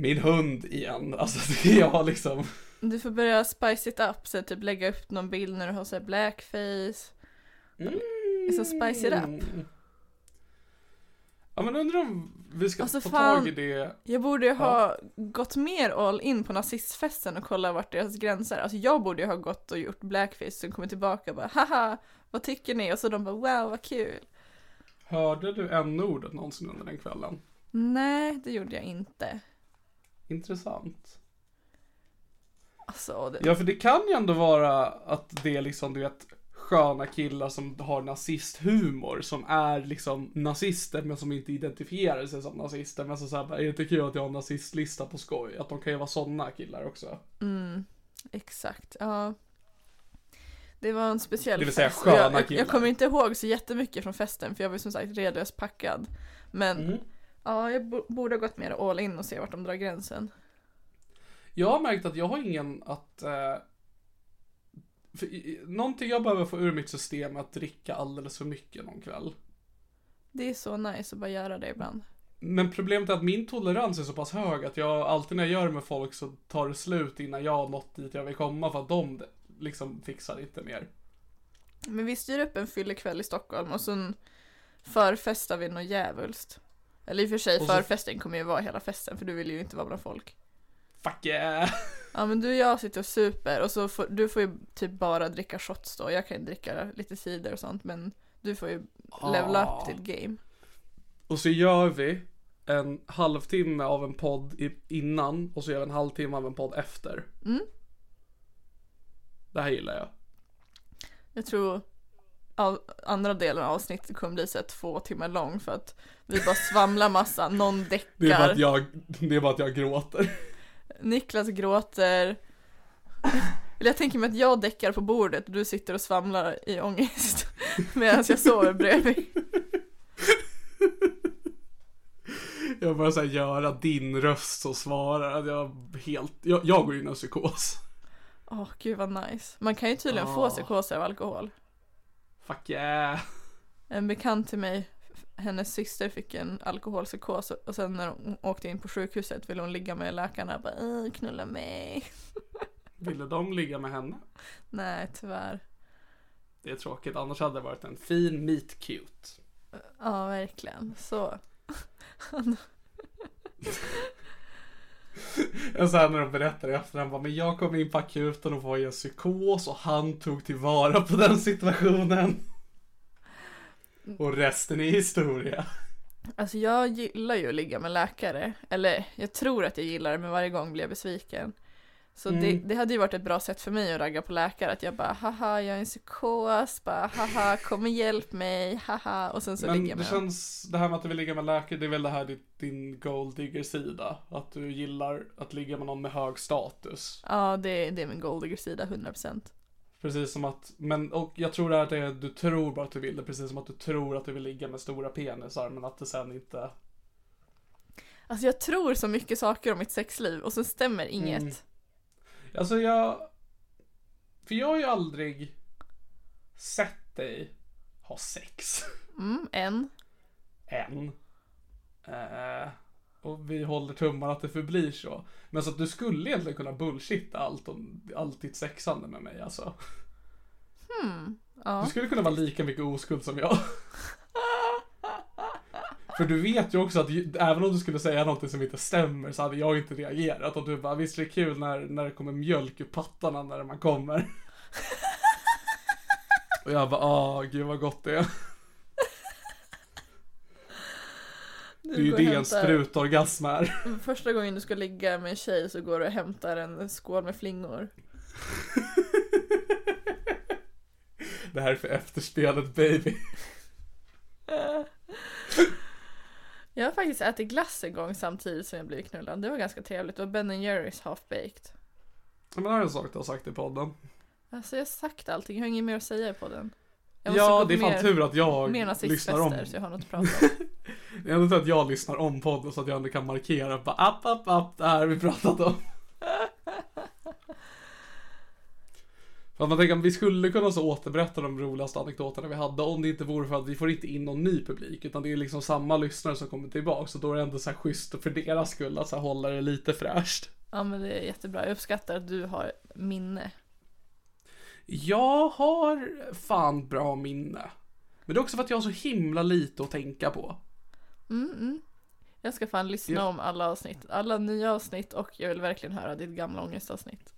min hund igen. Alltså det är jag liksom. Du får börja spice it up, så typ lägga upp någon bild när du har så här blackface. Så spice it up. Mm. Ja men undrar om vi ska Alltså, få fan. tag i det. Jag borde ju ha gått mer all in på nazistfesten och kolla vart deras gränser Alltså jag borde ju ha gått och gjort blackface och kommit tillbaka och bara haha, vad tycker ni? Och så de bara wow, vad kul. Hörde du n-ordet någonsin under den kvällen? Nej, det gjorde jag inte. Intressant. Alltså, det... Ja för det kan ju ändå vara att det är liksom du vet sköna killar som har nazisthumor som är liksom nazister men som inte identifierar sig som nazister. Men så, så är det inte kul att jag har en nazistlista på skoj? Att de kan ju vara sådana killar också. Mm, exakt, ja. Det var en speciell Det vill säga fest. sköna jag, killar. jag kommer inte ihåg så jättemycket från festen för jag var som sagt redlöst packad. Men Mm. Ja, jag bo- borde ha gått mer all in och se vart de drar gränsen. Jag har märkt att jag har ingen att... Eh, för, i- i- någonting jag behöver få ur mitt system är att dricka alldeles för mycket någon kväll. Det är så nice att bara göra det ibland. Men problemet är att min tolerans är så pass hög att jag alltid när jag gör det med folk så tar det slut innan jag har nått dit jag vill komma för att de liksom fixar inte mer. Men vi styr upp en fyllekväll i Stockholm och sen förfestar vi något djävulskt. Eller i och för sig, Och så- förfesten kommer ju vara hela festen för du vill ju inte vara bland folk. Fuck yeah! [LAUGHS] Ja men du och jag sitter och super och så får, du får ju typ bara dricka shots då. Jag kan ju dricka lite cider och sånt men du får ju Ah. upp ditt game. Och så gör vi en halvtimme av en podd innan och så gör vi en halvtimme av en podd efter. Mm. Det här gillar jag. Jag tror av, andra delen av avsnittet kommer bli så två timmar lång för att vi bara svamlar massa, någon Det är bara däckar, att jag, det är bara att jag gråter. Niklas gråter. Eller jag tänker mig att jag däckar på bordet och du sitter och svamlar i ångest [LAUGHS] medan jag sover bredvid. Jag bara såhär göra din röst och svara. att Jag helt, jag, jag går in i psykos. Åh gud vad nice. Man kan ju tydligen få Ah. psykoser av alkohol. Fuck yeah. En bekant till mig, hennes syster fick en alkoholpsykos och sen när hon åkte in på sjukhuset ville hon ligga med läkarna och bara "Åh, knulla mig. [LAUGHS] Ville de ligga med henne? Nej tyvärr. Det är tråkigt, annars hade det varit en fin meet cute. Ja verkligen. Så. [LAUGHS] Jag såhär när de berättar i efterhand bara, men jag kom in på akuten och var i en psykos och han tog tillvara på den situationen. Och resten är historia. Alltså jag gillar ju att ligga med läkare. Eller jag tror att jag gillar det men varje gång blir jag besviken. Så det, Mm. det hade ju varit ett bra sätt för mig att ragga på läkare. Att jag bara haha jag är en psykos. Bara haha kom och hjälp mig. Haha. Och sen så Men ligger jag det med dem. känns, det här med att du vill ligga med läkare, det är väl det här din, din golddigger sida. Att du gillar att ligga med någon med hög status. Ja det, det är min goldigger-sida 100%. Precis som att, men och jag tror det att det är, du tror bara att du vill det, precis som att du tror att du vill ligga med stora penisar, men att det sen inte Alltså jag tror så mycket saker om mitt sexliv och så stämmer inget. Mm. Alltså jag... För jag har ju aldrig sett dig ha sex. Mm, en. Än. Eh, och vi håller tummarna att det förblir så. Men så att du skulle egentligen kunna bullshitta allt, om, allt ditt sexande med mig alltså. Ja. Du skulle kunna vara lika mycket oskuld som jag. [LAUGHS] För du vet ju också att även om du skulle säga någonting som inte stämmer så hade jag inte reagerat. Och du bara, visst är det kul när, när det kommer mjölk ur pattarna när man kommer. [LAUGHS] Och jag bara, ah gud vad gott det är. [LAUGHS] Det är ju det en sprutorgasm är. [LAUGHS] Första gången du ska ligga med en tjej så går du och hämtar en skål med flingor. Det här är för efterspelet baby. Jag har faktiskt ätit glass en gång samtidigt som jag blev knullad. Det var ganska trevligt. Det var Ben Jerrys half baked. Men det har jag sagt, jag har sagt i podden. Alltså jag har sagt allting, jag har inget mer att säga på den. Jag måste Ja, det är fan mer, tur att jag lyssnar om. så jag har något att prata om. [LAUGHS] Det är ändå tur att jag lyssnar om podden så att jag ändå kan markera bara app, app, app, det här har vi pratat om. För att man tänker att vi skulle kunna så återberätta de roligaste anekdoterna vi hade om det inte vore för att vi får inte in någon ny publik utan det är liksom samma lyssnare som kommer tillbaka så då är det ändå så här schysst för deras skull att så här hålla det lite fräscht. Ja men det är jättebra, jag uppskattar att du har minne. Jag har fan bra minne. Men det är också för att jag har så himla lite att tänka på. Mm, mm. Jag ska fan lyssna Ja. om alla avsnitt, alla nya avsnitt och jag vill verkligen höra ditt gamla ångestavsnitt.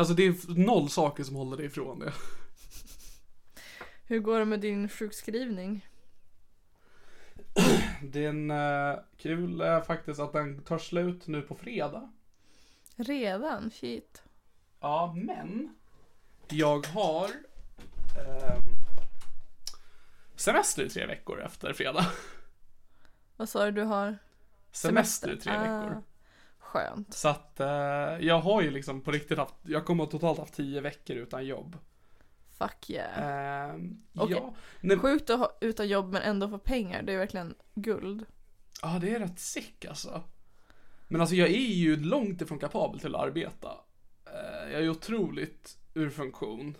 Alltså det är noll saker som håller dig ifrån det. Hur går det med din sjukskrivning? [CLEARS THROAT] Den uh, kul är faktiskt att den tar slut nu på fredag. Redan? Shit. Ja, men jag har ehm, semester i tre veckor efter fredag. Vad sa du du har? Semester i tre Ah, veckor. Skönt. Så att eh, jag har ju liksom på riktigt haft, jag kommer totalt haft tio veckor utan jobb. Fuck yeah. Ehm, Okej. Ja, nej, Sjukt att ha utan jobb men ändå få pengar, det är verkligen guld. ja, det är rätt sick alltså. Men alltså jag är ju långt ifrån kapabel till att arbeta. Eh, jag är otroligt ur funktion.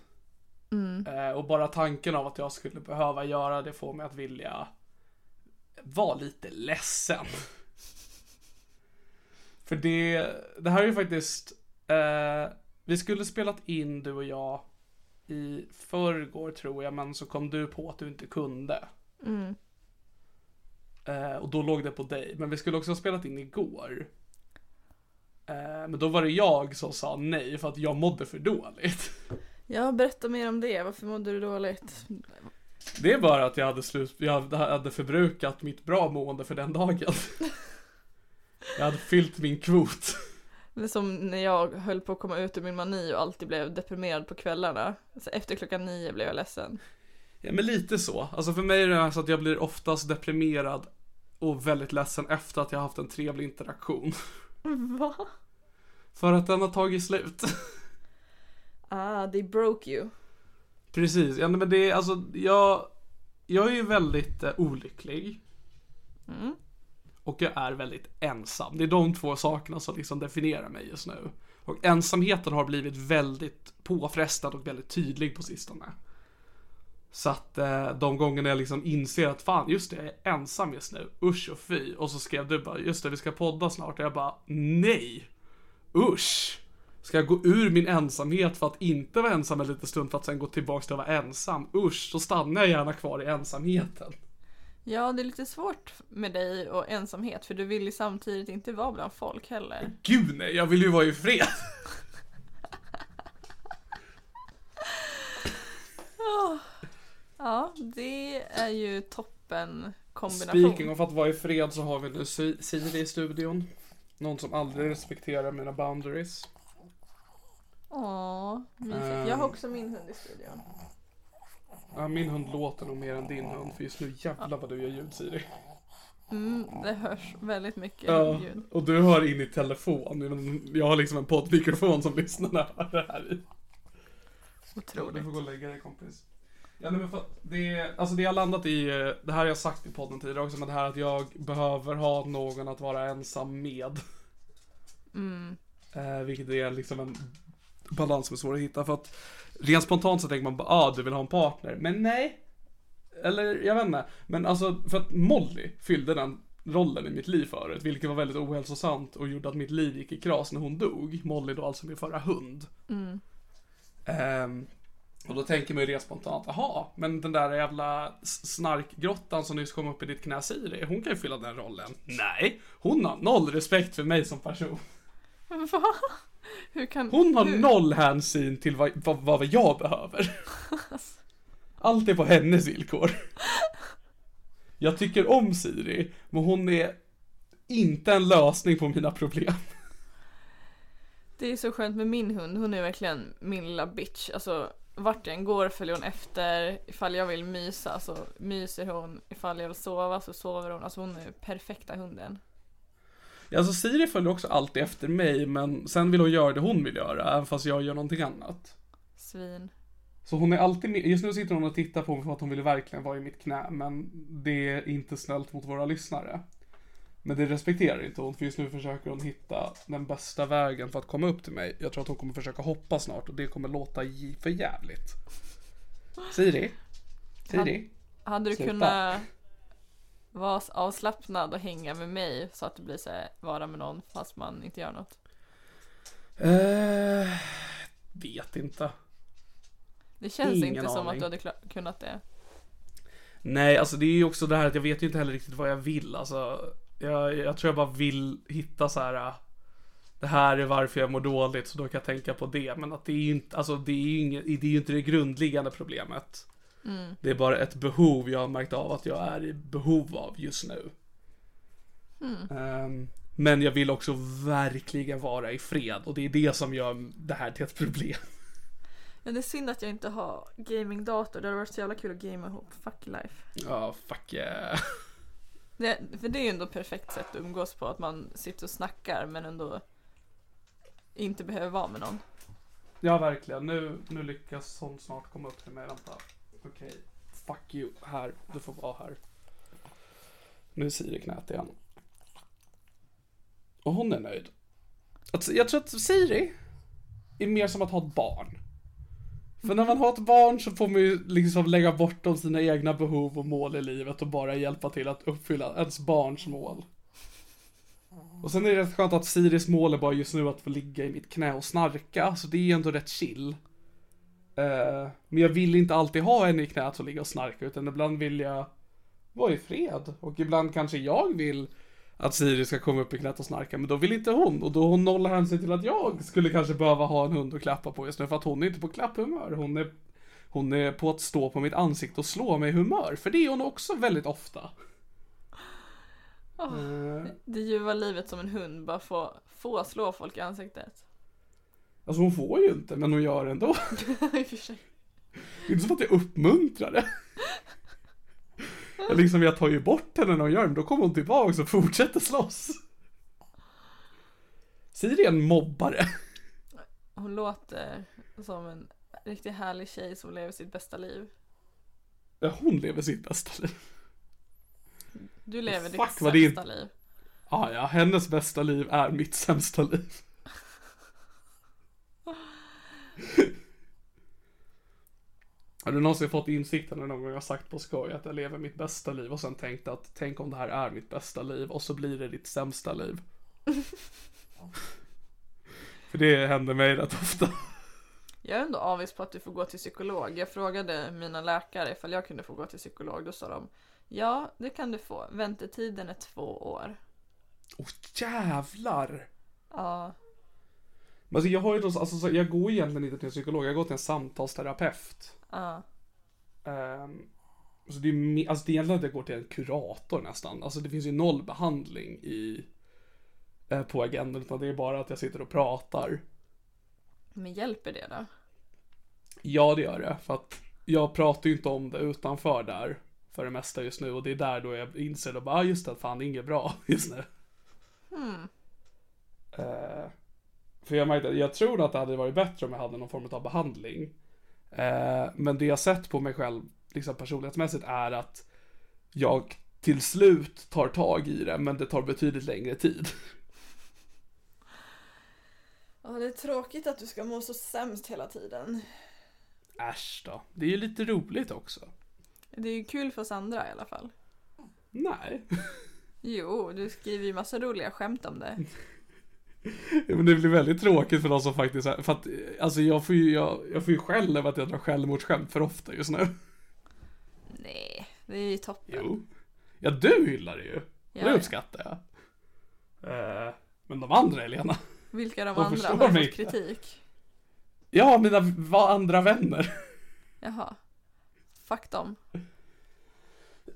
Mm. Eh, och bara tanken av att jag skulle behöva göra det får mig att vilja vara lite ledsen. För det, det här är ju faktiskt, eh, vi skulle spelat in du och jag i förrgår tror jag, men så kom du på att du inte kunde. Mm. Eh, och då låg det på dig. Men vi skulle också ha spelat in igår. Eh, men då var det jag som sa nej för att jag mådde för dåligt. Ja, berätta mer om det. Varför mådde du dåligt? Det är bara att jag hade, slut, jag hade förbrukat mitt bra mående för den dagen. [LAUGHS] Jag hade fyllt min kvot. Det är som när jag höll på att komma ut ur min mani och alltid blev deprimerad på kvällarna. Så efter klockan nio blev jag ledsen. Ja men lite så. Alltså för mig är det så att jag blir oftast deprimerad och väldigt ledsen efter att jag haft en trevlig interaktion. Va? För att den har tagit slut. Ah, they broke you. Precis, ja men det är alltså, jag, jag är ju väldigt eh, olycklig. Mm. Och jag är väldigt ensam. Det är de två sakerna som liksom definierar mig just nu. Och ensamheten har blivit väldigt påfrestad och väldigt tydlig på sistone. Så att eh, de gångerna jag liksom inser att fan just det, jag är ensam just nu, usch och fy. Och så skrev du bara, just det vi ska podda snart. Och jag bara, nej, usch. Ska jag gå ur min ensamhet för att inte vara ensam en liten stund för att sen gå tillbaka till att vara ensam? Usch, så stannar jag gärna kvar i ensamheten. Ja, det är lite svårt med dig och ensamhet för du vill ju samtidigt inte vara bland folk heller. Gud nej, jag vill ju vara i fred. [LAUGHS] Ja, det är ju toppen kombination. Speaking of att vara i fred så har vi nu Si- Siri i studion. Någon som aldrig respekterar mina boundaries. Åh, mysigt. Ehm. Jag har också min hund i studion. Ja, min hund låter nog mer än din hund för just nu jävlar vad du gör ljud Siri. Mm, det hörs väldigt mycket Ja, ljud. och du hör in i telefon. Jag har liksom en poddmikrofon som lyssnarna hör det här i. Du Otroligt. får gå och lägga dig kompis. Ja, nej, men för det, alltså det har landat i, eh, det här har jag sagt i podden tidigare också, men det här att jag behöver ha någon att vara ensam med. Mm. Eh, vilket är liksom en balans som är svår att hitta. För att rent spontant så tänker man bara, ah du vill ha en partner. Men nej. Eller jag vet inte. Men alltså för att Molly fyllde den rollen i mitt liv förut. Vilket var väldigt ohälsosamt och gjorde att mitt liv gick i kras när hon dog. Molly då alltså min förra hund. Mm. Ehm, och då tänker man ju rent spontant, jaha, men den där jävla snarkgrottan som nyss kom upp i ditt knä Siri, hon kan ju fylla den rollen. Nej, hon har noll respekt för mig som person. [LAUGHS] Va? [LAUGHS] Kan... Hon har hur? noll hänsyn till vad, vad, vad jag behöver. [LAUGHS] Allt är på hennes villkor. Jag tycker om Siri, men hon är inte en lösning på mina problem. Det är så skönt med min hund. Hon är verkligen min lilla bitch. Alltså vart jag än går följer hon efter. Ifall jag vill mysa så myser hon. Ifall jag vill sova så sover hon. Alltså hon är perfekta hunden. Alltså Siri följer också alltid efter mig, men sen vill hon göra det hon vill göra, även fast jag gör någonting annat. Svin. Så hon är alltid med, just nu sitter hon och tittar på mig för att hon vill verkligen vara i mitt knä, men det är inte snällt mot våra lyssnare. Men det respekterar inte hon, för just nu försöker hon hitta den bästa vägen för att komma upp till mig. Jag tror att hon kommer försöka hoppa snart och det kommer låta för jävligt. Siri? Siri? Hade du Sluta. kunnat vara avslappnad och hänga med mig så att det blir så här, vara med någon fast man inte gör något? Eh, vet inte. Det känns Ingen inte som att du hade kunnat det. Nej, alltså det är ju också det här att jag vet ju inte heller riktigt vad jag vill. Alltså, jag, jag tror jag bara vill hitta så här. äh, Det här är varför jag mår dåligt, så då kan jag tänka på det. Men att det är ju inte, alltså det är ju inget, det är ju inte det grundliggande problemet. Det är bara ett behov jag har märkt av att jag är i behov av just nu. Ehm, men jag vill också verkligen vara i fred och det är det som gör det här till ett problem. Men det är synd att jag inte har gamingdator. Det hade varit så jävla kul att gamea ihop. Fuck life. Ja, fuck yeah. Det, för det är ju ändå ett perfekt sätt att umgås på. Att man sitter och snackar men ändå inte behöver vara med någon. Ja, verkligen. Nu, nu lyckas hon snart komma upp till mig. Vänta. Okej. Fuck you. Här. Du får vara här. Nu är Siri knät igen. Och hon är nöjd. Alltså, jag tror att Siri är mer som att ha ett barn. För när man har ett barn så får man ju liksom lägga bortom sina egna behov och mål i livet och bara hjälpa till att uppfylla ens barns mål. Och sen är det rätt skönt att Siris mål är bara just nu att få ligga i mitt knä och snarka, så det är ändå rätt chill. Eh, men jag vill inte alltid ha henne i knät och ligga och snarka, utan ibland vill jag vara i fred. Och ibland kanske jag vill att Siri ska komma upp i knät och snarka, men då vill inte hon. Och då hon nollar hänsyn till att jag skulle kanske behöva ha en hund att klappa på just nu, för att hon är inte på klapphumör. Hon är, hon är på att stå på mitt ansikte och slå mig humör, för det är hon också väldigt ofta. Oh, det ljuva livet som en hund bara får, får slå folk i ansiktet. Alltså hon får ju inte, men hon gör ändå. [LAUGHS] I och för sig. Det är inte som att jag uppmuntrar det. Jag liksom, jag tar ju bort henne när hon gör det, då kommer hon tillbaka och fortsätter slåss. Siri är en mobbare. Hon låter som en riktigt härlig tjej som lever sitt bästa liv. Ja, hon lever sitt bästa liv. Du lever ditt sämsta det liv. Ah, ja, hennes bästa liv är mitt sämsta liv. Har du någonsin fått insikten när någon gång har sagt på skoj att jag lever mitt bästa liv och sen tänkt att tänk om det här är mitt bästa liv och så blir det ditt sämsta liv. [LAUGHS] För det händer mig rätt ofta. Jag är ändå avis på att du får gå till psykolog. Jag frågade mina läkare ifall jag kunde få gå till psykolog. Då sa de ja, det kan du få. Väntetiden är två år. Åh jävlar! Ja, Men alltså jag har ju alltså så- jag går egentligen inte till en psykolog, jag går till en samtalsterapeut. Ja. Um, så det är, alltså det är egentligen att jag går till en kurator nästan. Alltså det finns ju noll behandling i, eh, på agendan, utan det är bara att jag sitter och pratar. Men hjälper det då? Ja, det gör det, för att jag pratar ju inte om det utanför där för det mesta just nu och det är där då jag inser då bara, ah, just det, fan det är inget bra [LAUGHS] just nu. Eh, för jag märkte, jag tror att det hade varit bättre om jag hade någon form av behandling. Eh, men det jag sett på mig själv, liksom personlighetsmässigt, är att jag till slut tar tag i det, men det tar betydligt längre tid. Ja, det är tråkigt att du ska må så sämst hela tiden. Äsch då. Det är ju lite roligt också. Det är ju kul för oss andra i alla fall. Nej. [LAUGHS] Jo, du skriver ju massa roliga skämt om det. [LAUGHS] [LAUGHS] Men det blir väldigt tråkigt för de som faktiskt är, för att, alltså jag får ju, jag, jag får ju skäll över att jag drar självmordsskämt för ofta just nu. Nej, det är ju toppen. Jo. Ja, du hyllar det ju. Ja, det uppskattar jag. Eh, men de andra, Elena? Vilka de De andra har mig fått kritik. Ja, mina andra vänner. Jaha. Fuck dem.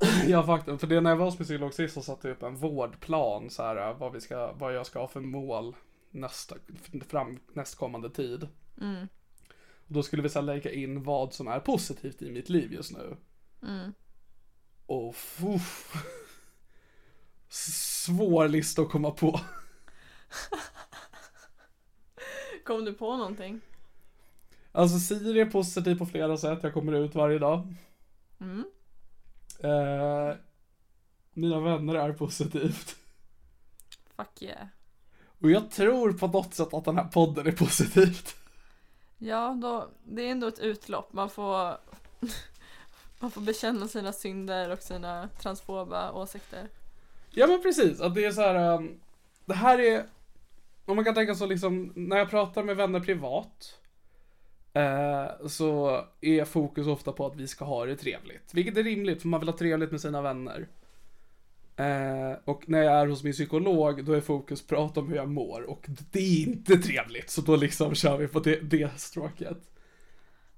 [LAUGHS] ja, faktum. För det när jag var hos min psykolog sist så satte jag upp en vårdplan så här vad vi ska, vad jag ska ha för mål nästa, fram, nästkommande tid. Mm. Och då skulle vi så lägga in vad som är positivt i mitt liv just nu. Mm. Och uff. Svår lista att komma på. [LAUGHS] Kom du på någonting? Alltså Siri är positiv på flera sätt. Jag kommer ut varje dag. Mm. Eh, mina vänner är positivt. Fuck yeah. Och jag tror på något sätt att den här podden är positivt. Ja, då, det är ändå ett utlopp. Man får, [LAUGHS] man får bekänna sina synder och sina transfoba åsikter. Ja men precis, att det är så här. um, det här är, om man kan tänka så liksom, när jag pratar med vänner privat. Eh, så är fokus ofta på att vi ska ha det trevligt. Vilket är rimligt, för man vill ha trevligt med sina vänner. Eh, och när jag är hos min psykolog, då är fokus prata om hur jag mår. Och det är inte trevligt, så då liksom kör vi på det, det stråket.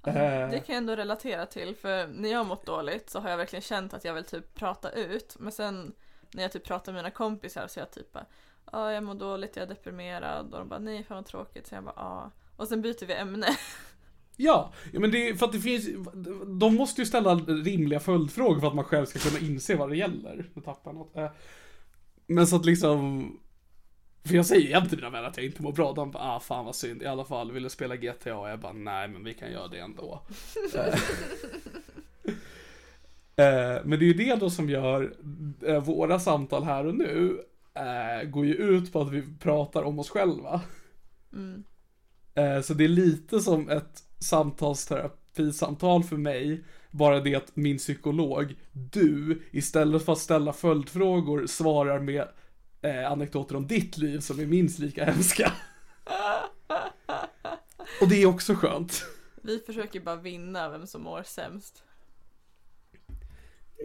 Eh, Det kan jag ändå relatera till för när jag har mått dåligt så har jag verkligen känt att jag vill typ prata ut men sen när jag typ pratar med mina kompisar så är jag typ Ja jag mår dåligt, jag är deprimerad och de bara nej fan vad tråkigt så jag bara ja och sen byter vi ämne. [LAUGHS] Ja, men det är för att det finns, de måste ju ställa rimliga följdfrågor för att man själv ska kunna inse vad det gäller. Nu tappar jag något. Eh, Men så att liksom, för jag säger jämt till mina vänner att jag inte mår bra. De bara, ah fan vad synd, i alla fall, vill du spela GTA? Och jag bara, nej men vi kan göra det ändå. Eh, eh, Men det är ju det då som gör våra samtal här och nu, går ju ut på att vi pratar om oss själva. Mm. Så det är lite som ett samtalsterapisamtal för mig. Bara det att min psykolog, du, istället för att ställa följdfrågor svarar med eh, anekdoter om ditt liv som är minst lika hemska. [LAUGHS] Och det är också skönt. Vi försöker bara vinna vem som mår sämst.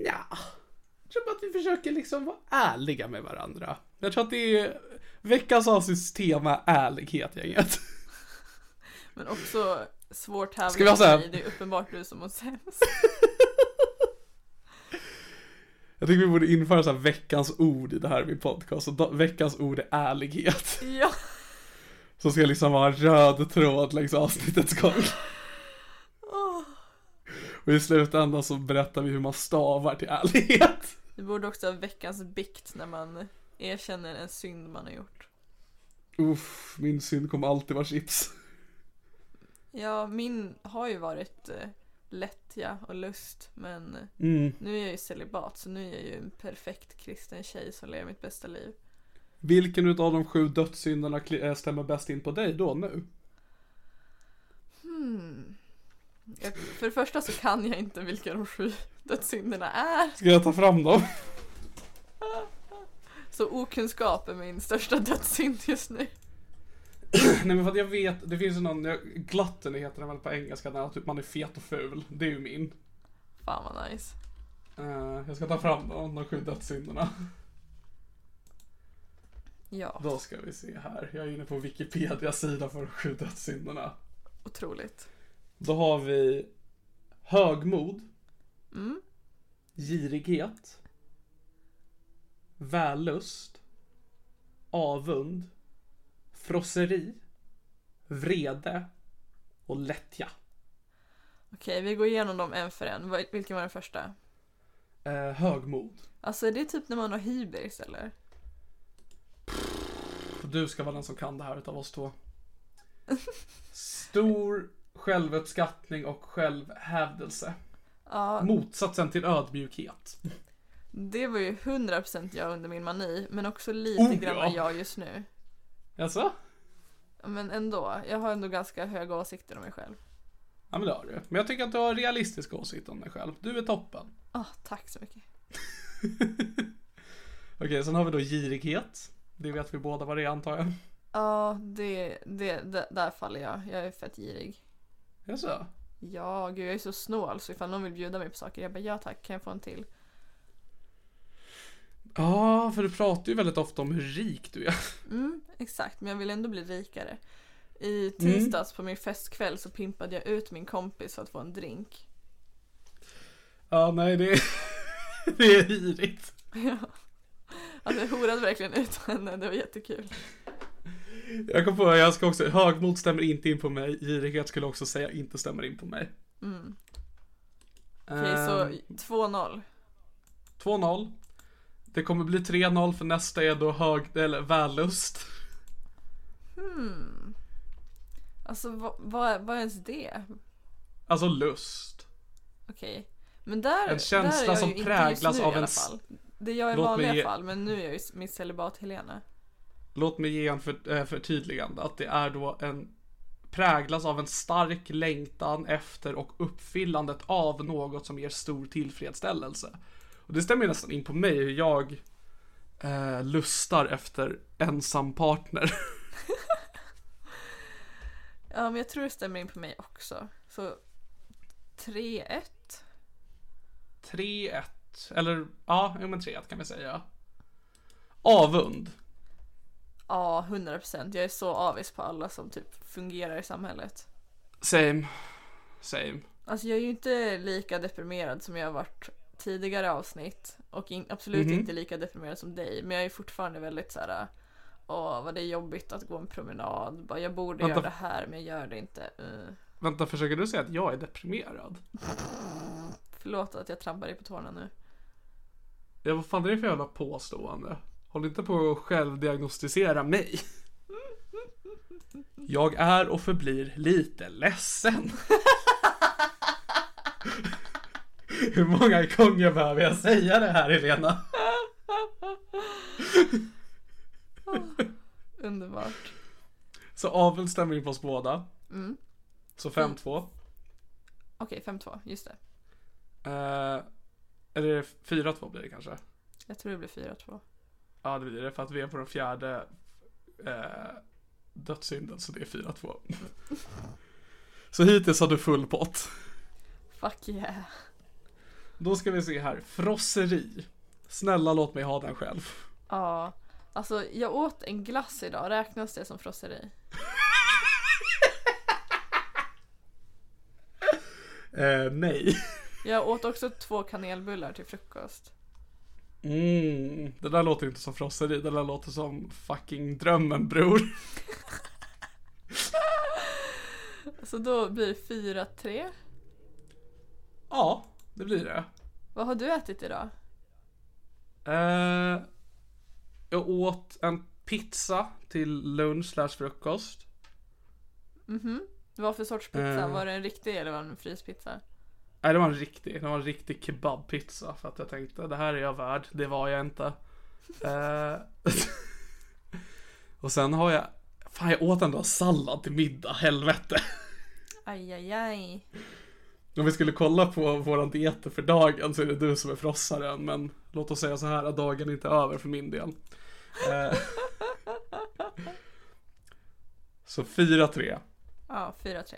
Ja. Jag tror bara att vi försöker liksom vara ärliga med varandra. Jag tror att det är veckans avsnitts tema ärlighet gänget. [LAUGHS] Men också svår tävling Ska vi ha så här- för dig, det är uppenbart du som mår sämst. [LAUGHS] Jag tycker vi borde införa så här veckans ord i det här med podcast. Och veckans ord är ärlighet. Ja. Som ska liksom vara en röd tråd längs avsnittets gång. Och i slutändan så berättar vi hur man stavar till ärlighet. Vi borde också ha veckans bikt när man erkänner en synd man har gjort. Uff, min synd kommer alltid vara chips. Ja, min har ju varit eh, lättja och lust men eh, Mm. nu är jag ju celibat så nu är jag ju en perfekt kristen tjej som lever mitt bästa liv. Vilken utav de sju dödssynderna eh, stämmer bäst in på dig då nu? Hmm. Jag, för det första så kan jag inte vilka de sju [LAUGHS] dödssynderna är. Ska jag ta fram dem? [LAUGHS] Så okunskap är min största dödssynd just nu. [CLEARS THROAT] Nej men för att jag vet, det finns ju någon, jag- gluttony heter den väl på engelska, när typ man är fet och ful. Det är ju min. Fan vad nice. Eh, jag ska ta fram dem, de sju dödssynderna. Ja, Då ska vi se här. Jag är inne på Wikipedia-sida för de sju dödssynderna. otroligt. Då har vi högmod, Mm. girighet, vällust, avund, frosseri, vrede och lättja. Okej, vi går igenom dem en för en. Vilken var den första? Eh, högmod. Alltså är det typ när man har hybris eller? Du ska vara den som kan det här utav oss två. Stor självuppskattning och självhävdelse. Ja, Motsatsen till ödmjukhet. det var ju 100% jag under min mani, men också lite Oh, grann ja. jag just nu. Alltså? Men ändå, jag har ändå ganska höga åsikter om mig själv. Ja men det har du. Men jag tycker att du har realistiska åsikter om dig själv. Du är toppen. Ah, tack så mycket. [LAUGHS] Okej, sen har vi då girighet. Det vet vi båda vad det är antar jag. Ja, det, det, det, där faller jag. Jag är fett girig. Jaså? Ja, gud jag är så snål så ifall någon vill bjuda mig på saker, jag bara ja tack, kan jag få en till? Ja, för du pratar ju väldigt ofta om hur rik du är. Mm, exakt, men jag vill ändå bli rikare. I Mm. tisdags på min festkväll så pimpade jag ut min kompis för att få en drink. Ja, nej det är, [LAUGHS] det är girigt. Ja. Alltså jag horade verkligen ut henne, det var jättekul. Jag kom på, jag ska också, högmod stämmer inte in på mig. Girighet skulle jag också säga inte stämmer in på mig. Mm. Okej, så Ehm, 2-0. 2-0. Det kommer bli 3-0 för nästa är då hög, eller vällust. Hmm. Alltså vad, vad, vad är ens det? Alltså lust. Okej. Men där, En känsla där är jag som ju inte präglas nu av i alla en- fall. Det är jag i Låt vanliga mig ge- fall, men nu är jag ju mitt celibat Helena. Låt mig ge en för, äh, förtydligande. Att det är då en präglas av en stark längtan efter och uppfyllandet av något som ger stor tillfredsställelse. Och det stämmer ju nästan in på mig hur jag eh, lustar efter ensam partner. [LAUGHS] [LAUGHS] Ja, men jag tror det stämmer in på mig också. Så 3-1. 3-1. Eller ja, jo men 3-1 kan vi säga. Avund. Ja, 100%. Jag är så avis på alla som typ fungerar i samhället. Same. Same. Alltså jag är ju inte lika deprimerad som jag har varit tidigare avsnitt. Och in, absolut Mhm. inte lika deprimerad som dig. Men jag är fortfarande väldigt så här. Åh, vad det är jobbigt att gå en promenad. Bara, jag borde Vänta. göra det här, men jag gör det inte. Uh. Vänta, försöker du säga att jag är deprimerad? Förlåt att jag trampar dig på tårna nu. Ja, vad fan är det för jävla påstående? Håll inte på att självdiagnostisera mig. Jag är och förblir lite ledsen. [LAUGHS] [LAUGHS] Hur många gånger behöver jag säga det här Helena? [LAUGHS] Underbart. Så avel stämmer in på oss båda. Mm. Så 5-2. Okej, 5-2. Just det. Eh, eller 4-2 blir det kanske. Jag tror det blir 4-2. Ja det blir det för att vi är på den fjärde eh, dödssynden så det är 4-2. [LAUGHS] så hittills har du full pott. Fuck yeah. Då ska vi se här. Frosseri Snälla låt mig ha den själv. Ja. Alltså jag åt en glass idag, räknas det som frosseri? [LAUGHS] Eh, nej. Jag åt också två kanelbullar till frukost. Mm, det där låter inte som frosseri, det där låter som fucking drömmen bror. [LAUGHS] Så då blir det 4-3. Ja, det blir det. Vad har du ätit idag? Eh, jag åt en pizza till lunch slash frukost. Vad för sorts pizza? Eh. Var det en riktig eller var det en fryspizza? Nej, det var en riktig, det var en riktig kebabpizza för att jag tänkte det här är jag värd. Det var jag inte. Eh, [LAUGHS] och sen har jag, fan jag åt ändå sallad till middag, helvete. Aj, aj, aj. Om vi skulle kolla på våran dieter för dagen så är det du som är frossaren, men låt oss säga så här att dagen är inte över för min del. Eh, så 4-3. Ja, 4-3.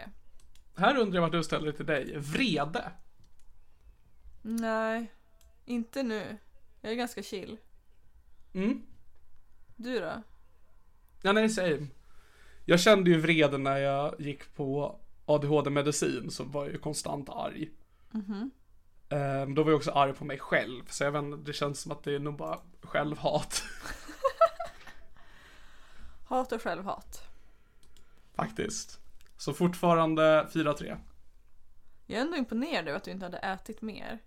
Här undrar jag vart du ställer dig till dig. Vrede. Nej, inte nu. Jag är ganska chill. Mm. Du då? Ja, nej, same. Jag kände ju vrede när jag gick på ADHD-medicin så var jag ju konstant arg. Ehm, då var jag också arg på mig själv, så jag vet inte, det känns som att det är nog bara självhat. [LAUGHS] Hat och självhat. Faktiskt. Så fortfarande 4-3. Jag är ändå imponerad över att du inte hade ätit mer.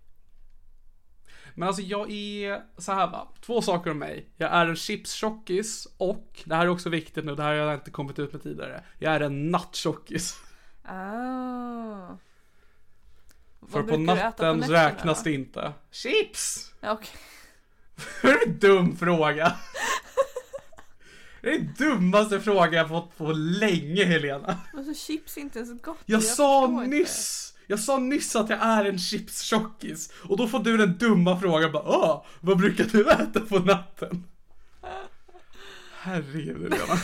Men alltså jag är så här va, två saker om mig. Jag är en chipstjockis och, det här är också viktigt nu, det här har jag inte kommit ut med tidigare. Jag är en nattjockis. Ah. För på natten nätterna räknas då? det inte. Chips! Ja, okej. [LAUGHS] Det är en dum fråga. Det är den dummaste frågan jag fått på länge Helena. Alltså chips är inte ens gott. Jag, sa förstår inte. nyss, jag sa nyss att jag är en chipstjockis och då får du den dumma frågan bara Åh, vad brukar du äta på natten? Herregud Helena.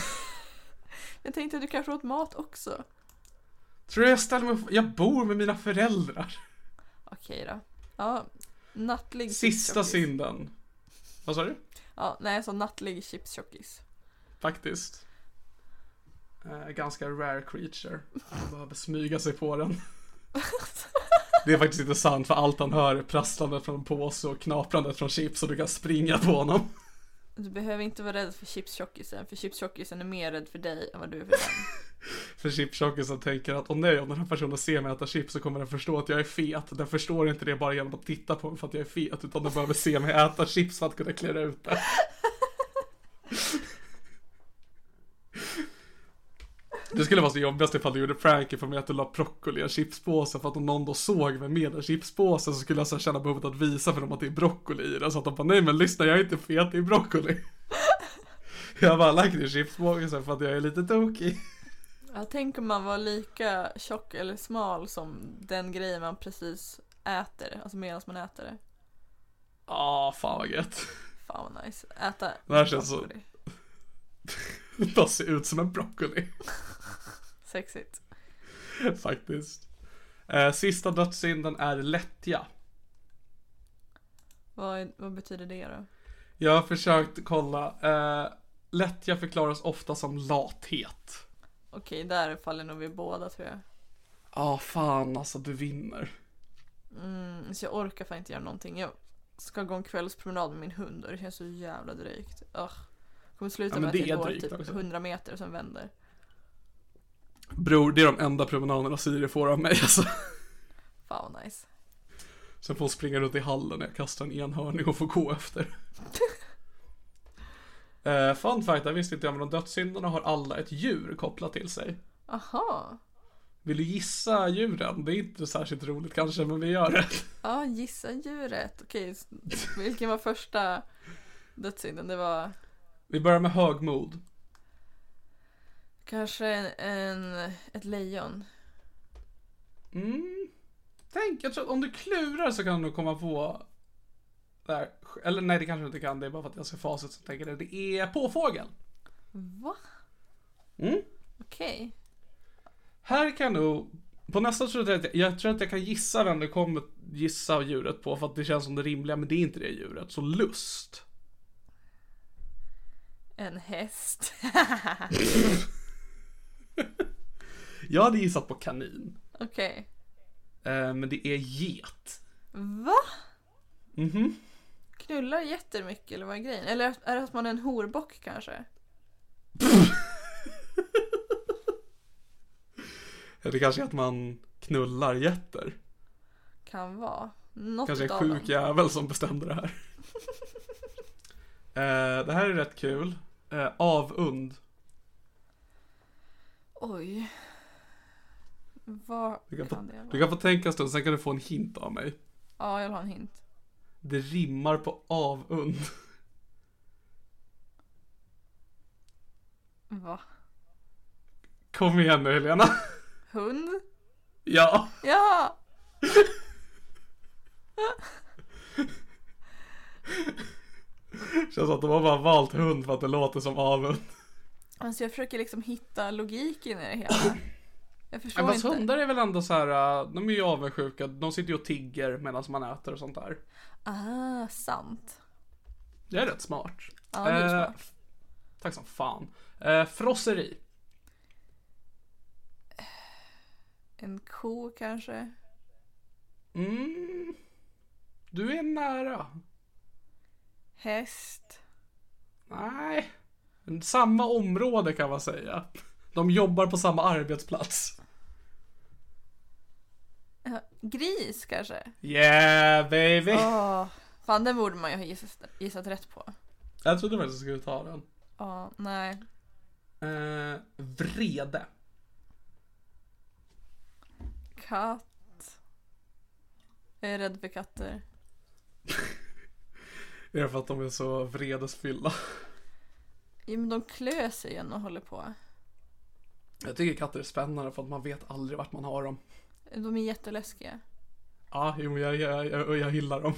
[LAUGHS] Jag tänkte att du kanske åt mat också. Tror du jag ställer mig Jag bor med mina föräldrar. Okej då. Ja, nattlig Sista synden. Vad sa du? Ja, nej sa nattlig chipstjockis. Faktiskt. Eh, ganska rare creature. Man behöver smyga sig på den. [LAUGHS] Det är faktiskt inte sant för allt han hör är prasslandet från en påse och knaprandet från chips och du kan springa på honom. Du behöver inte vara rädd för chipstjockisen, för chipstjockisen är mer rädd för dig än vad du är för den. [LAUGHS] För chipstjockisen tänker att åh nej, om den här personen ser mig äta chips så kommer den förstå att jag är fet. Den förstår inte det bara genom att titta på mig för att jag är fet, utan den behöver se mig äta chips för att kunna klä ut det. Det skulle vara så jobbigast ifall du gjorde prank ifall mig att du la broccoli i en chipspåse för att om någon då såg mig med en chipspåse så skulle jag så känna behovet att visa för dem att det är broccoli i den så att de bara nej men lyssna jag är inte fet, det är broccoli. [LAUGHS] Jag bara lagt i chipspåsen för att jag är lite tokig. Ja, tänk om man var lika tjock eller smal som den grejen man precis äter, alltså medan man äter det. Ja, fan vad gött. Fan vad nice. Äta Det här känns så-. [LAUGHS] Bara se ut som en broccoli. [LAUGHS] Sexigt. Faktiskt. Eh, sista dödssynden är lättja. Vad, vad betyder det då? Jag har försökt kolla. Eh, lättja förklaras ofta som lathet. Okej, där faller nog vi båda tror jag. Ja, ah, fan alltså du vinner. Mm, så jag orkar fan inte göra någonting. Jag ska gå en kvällspromenad med min hund och det känns så jävla drygt. Ugh. Kommer sluta Ja, med det att är jag går typ också. 100 meter och sen vänder. Bror, det är de enda promenaderna Siri får av mig alltså. Fan vad nice. Sen får hon springa runt i hallen när jag kastar en enhörning och får gå efter. [LAUGHS] eh, fun fact, det visste inte jag men de dödssynderna har alla ett djur kopplat till sig. Aha. Vill du gissa djuren? Det är inte särskilt roligt kanske, men vi gör det. Ja, gissa djuret. Okej, vilken var första dödssynden? Det var Vi börjar med högmod. kanske en, en, ett lejon. Mm. Tänk, jag tror att om du klurar så kan du komma på där. Eller nej, det kanske du inte kan. Det är bara för att jag ser facit som tänker det. Det är påfågel. Va? Mm. Okej. Här kan jag nog På nästa tror jag att jag, jag tror att jag kan gissa vem det kommer gissa djuret på för att det känns som det rimliga men det är inte det djuret. Så lust. En häst. [LAUGHS] Jag hade gissat på kanin. Okej. Eh, men det är get. Va? Mhm. Knullar jättemycket eller vad är grejen? Eller är det att man är en horbock kanske? [LAUGHS] Eller kanske att man knullar getter. Kan vara. Något Kanske en sjuk dem. jävel som bestämde det här. [LAUGHS] eh, det här är rätt kul. Eh, avund. Oj. Vad Du kan, kan, få, det vara? du kan få tänka en stund, sen kan du få en hint av mig. Ja, jag vill ha en hint. Det rimmar på avund. Va? Kom igen nu Helena. Hund? Ja. Ja! [LAUGHS] Känns som att de har bara valt hund för att det låter som avund. Alltså jag försöker liksom hitta logiken i det hela. [LAUGHS] Jag förstår Men inte. hundar är väl ändå så här, äh, de är ju avundsjuka. De sitter ju och tigger medan man äter och sånt där. Ah, sant. Det är rätt smart. Ja, det är Eh, smart. Tack som fan. Eh, frosseri. En ko kanske? Mm. Du är nära. Häst? Nej. Samma område kan man säga. De jobbar på samma arbetsplats. Gris kanske? Yeah baby. Åh, fan den borde man ju ha gissat, gissat rätt på. Jag trodde faktiskt du skulle ta den. Ja, nej. Eh, vrede. Katt. Jag är rädd för katter. [LAUGHS] Är det för att de är så vredesfyllda? Ja, men de klör sig igen och håller på. Jag tycker katter är spännande för att man vet aldrig vart man har dem. De är jätteläskiga. Ja, jo, jag, jag, jag, jag gillar dem.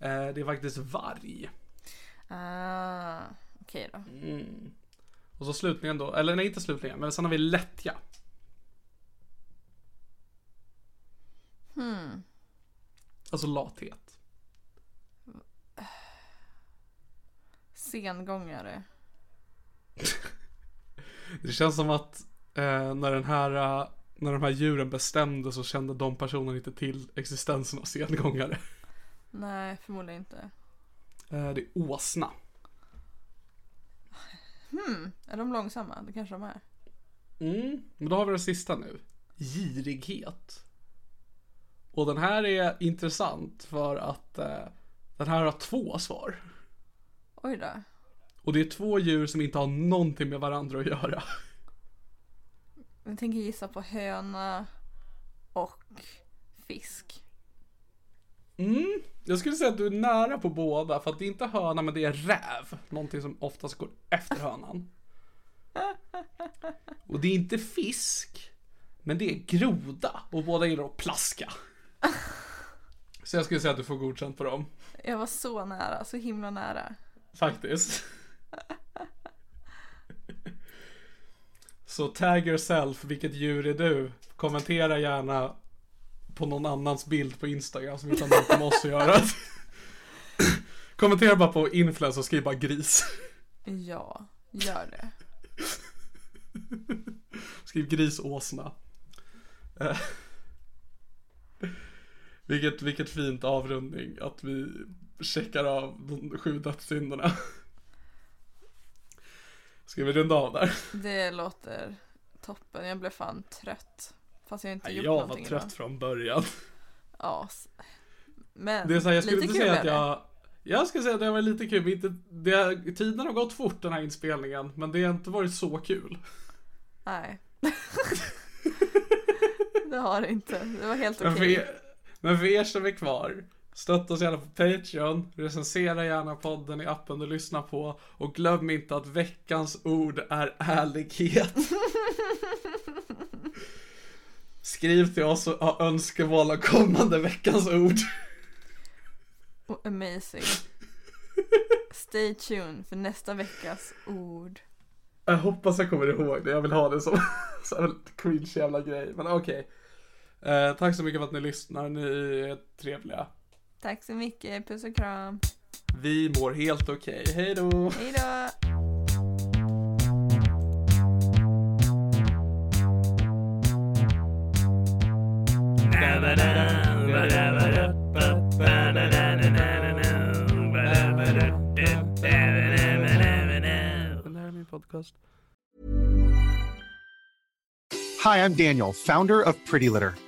Eh, det är faktiskt varg. Ah, okej då. Mm. Och så slutligen då, eller nej inte slutligen, men sen har vi lättja. Hmm. Alltså lathet. Sengångare. [LAUGHS] Det känns som att eh, när den här eh, när de här djuren bestämde så kände de personerna inte till existensen av sengångare. Nej, förmodligen inte. Eh, det är åsna. Hmm, är de långsamma? Det kanske de är. Mm, men då har vi den sista nu. Girighet. Och den här är intressant för att eh, den här har två svar. Oj då. Och det är två djur som inte har någonting med varandra att göra. Jag tänker gissa på höna och fisk. Mm, jag skulle säga att du är nära på båda för att det är inte höna men det är räv. Någonting som oftast går efter hönan. Och det är inte fisk, men det är groda och båda gillar att plaska. Så jag skulle säga att du får godkänt på dem. Jag var så nära, så himla nära. Faktiskt. Så tag yourself, vilket djur är du? Kommentera gärna på någon annans bild på Instagram som inte har något med oss att göra. [CLEARS THROAT] Kommentera bara på influencer och skriv bara gris. Ja, gör det. Skriv grisåsna. Eh, vilket, vilket fint avrundning att vi checkar av de sju dödssynderna. Ska vi runda av där? Det låter toppen. Jag blev fan trött. Fast jag inte gjort Jag var någonting trött idag. från början. Ja. Men Det är så här, jag skulle inte säga att jag Jag skulle säga att det var lite kul, men inte, det, tiden har gått fort den här inspelningen Men det har inte varit så kul Nej. [LAUGHS] det har det inte. Det var helt men, okej. er, men för er som är kvar Stötta oss gärna på Patreon Recensera gärna podden i appen du lyssnar på Och glöm inte att veckans ord är ärlighet [LAUGHS] Skriv till oss och ha önskemål om kommande veckans ord Oh, amazing. Stay tuned för nästa veckas ord. Jag hoppas jag kommer ihåg det. Jag vill ha det som, [LAUGHS] som en cringe jävla grej. Men okej. Okay. Eh, tack så mycket för att ni lyssnar. Ni är trevliga. Tack så mycket. Puss och kram. Vi mår helt okej. Okay. Hej då. Hej då. Hi, I'm Daniel, founder of Pretty Litter.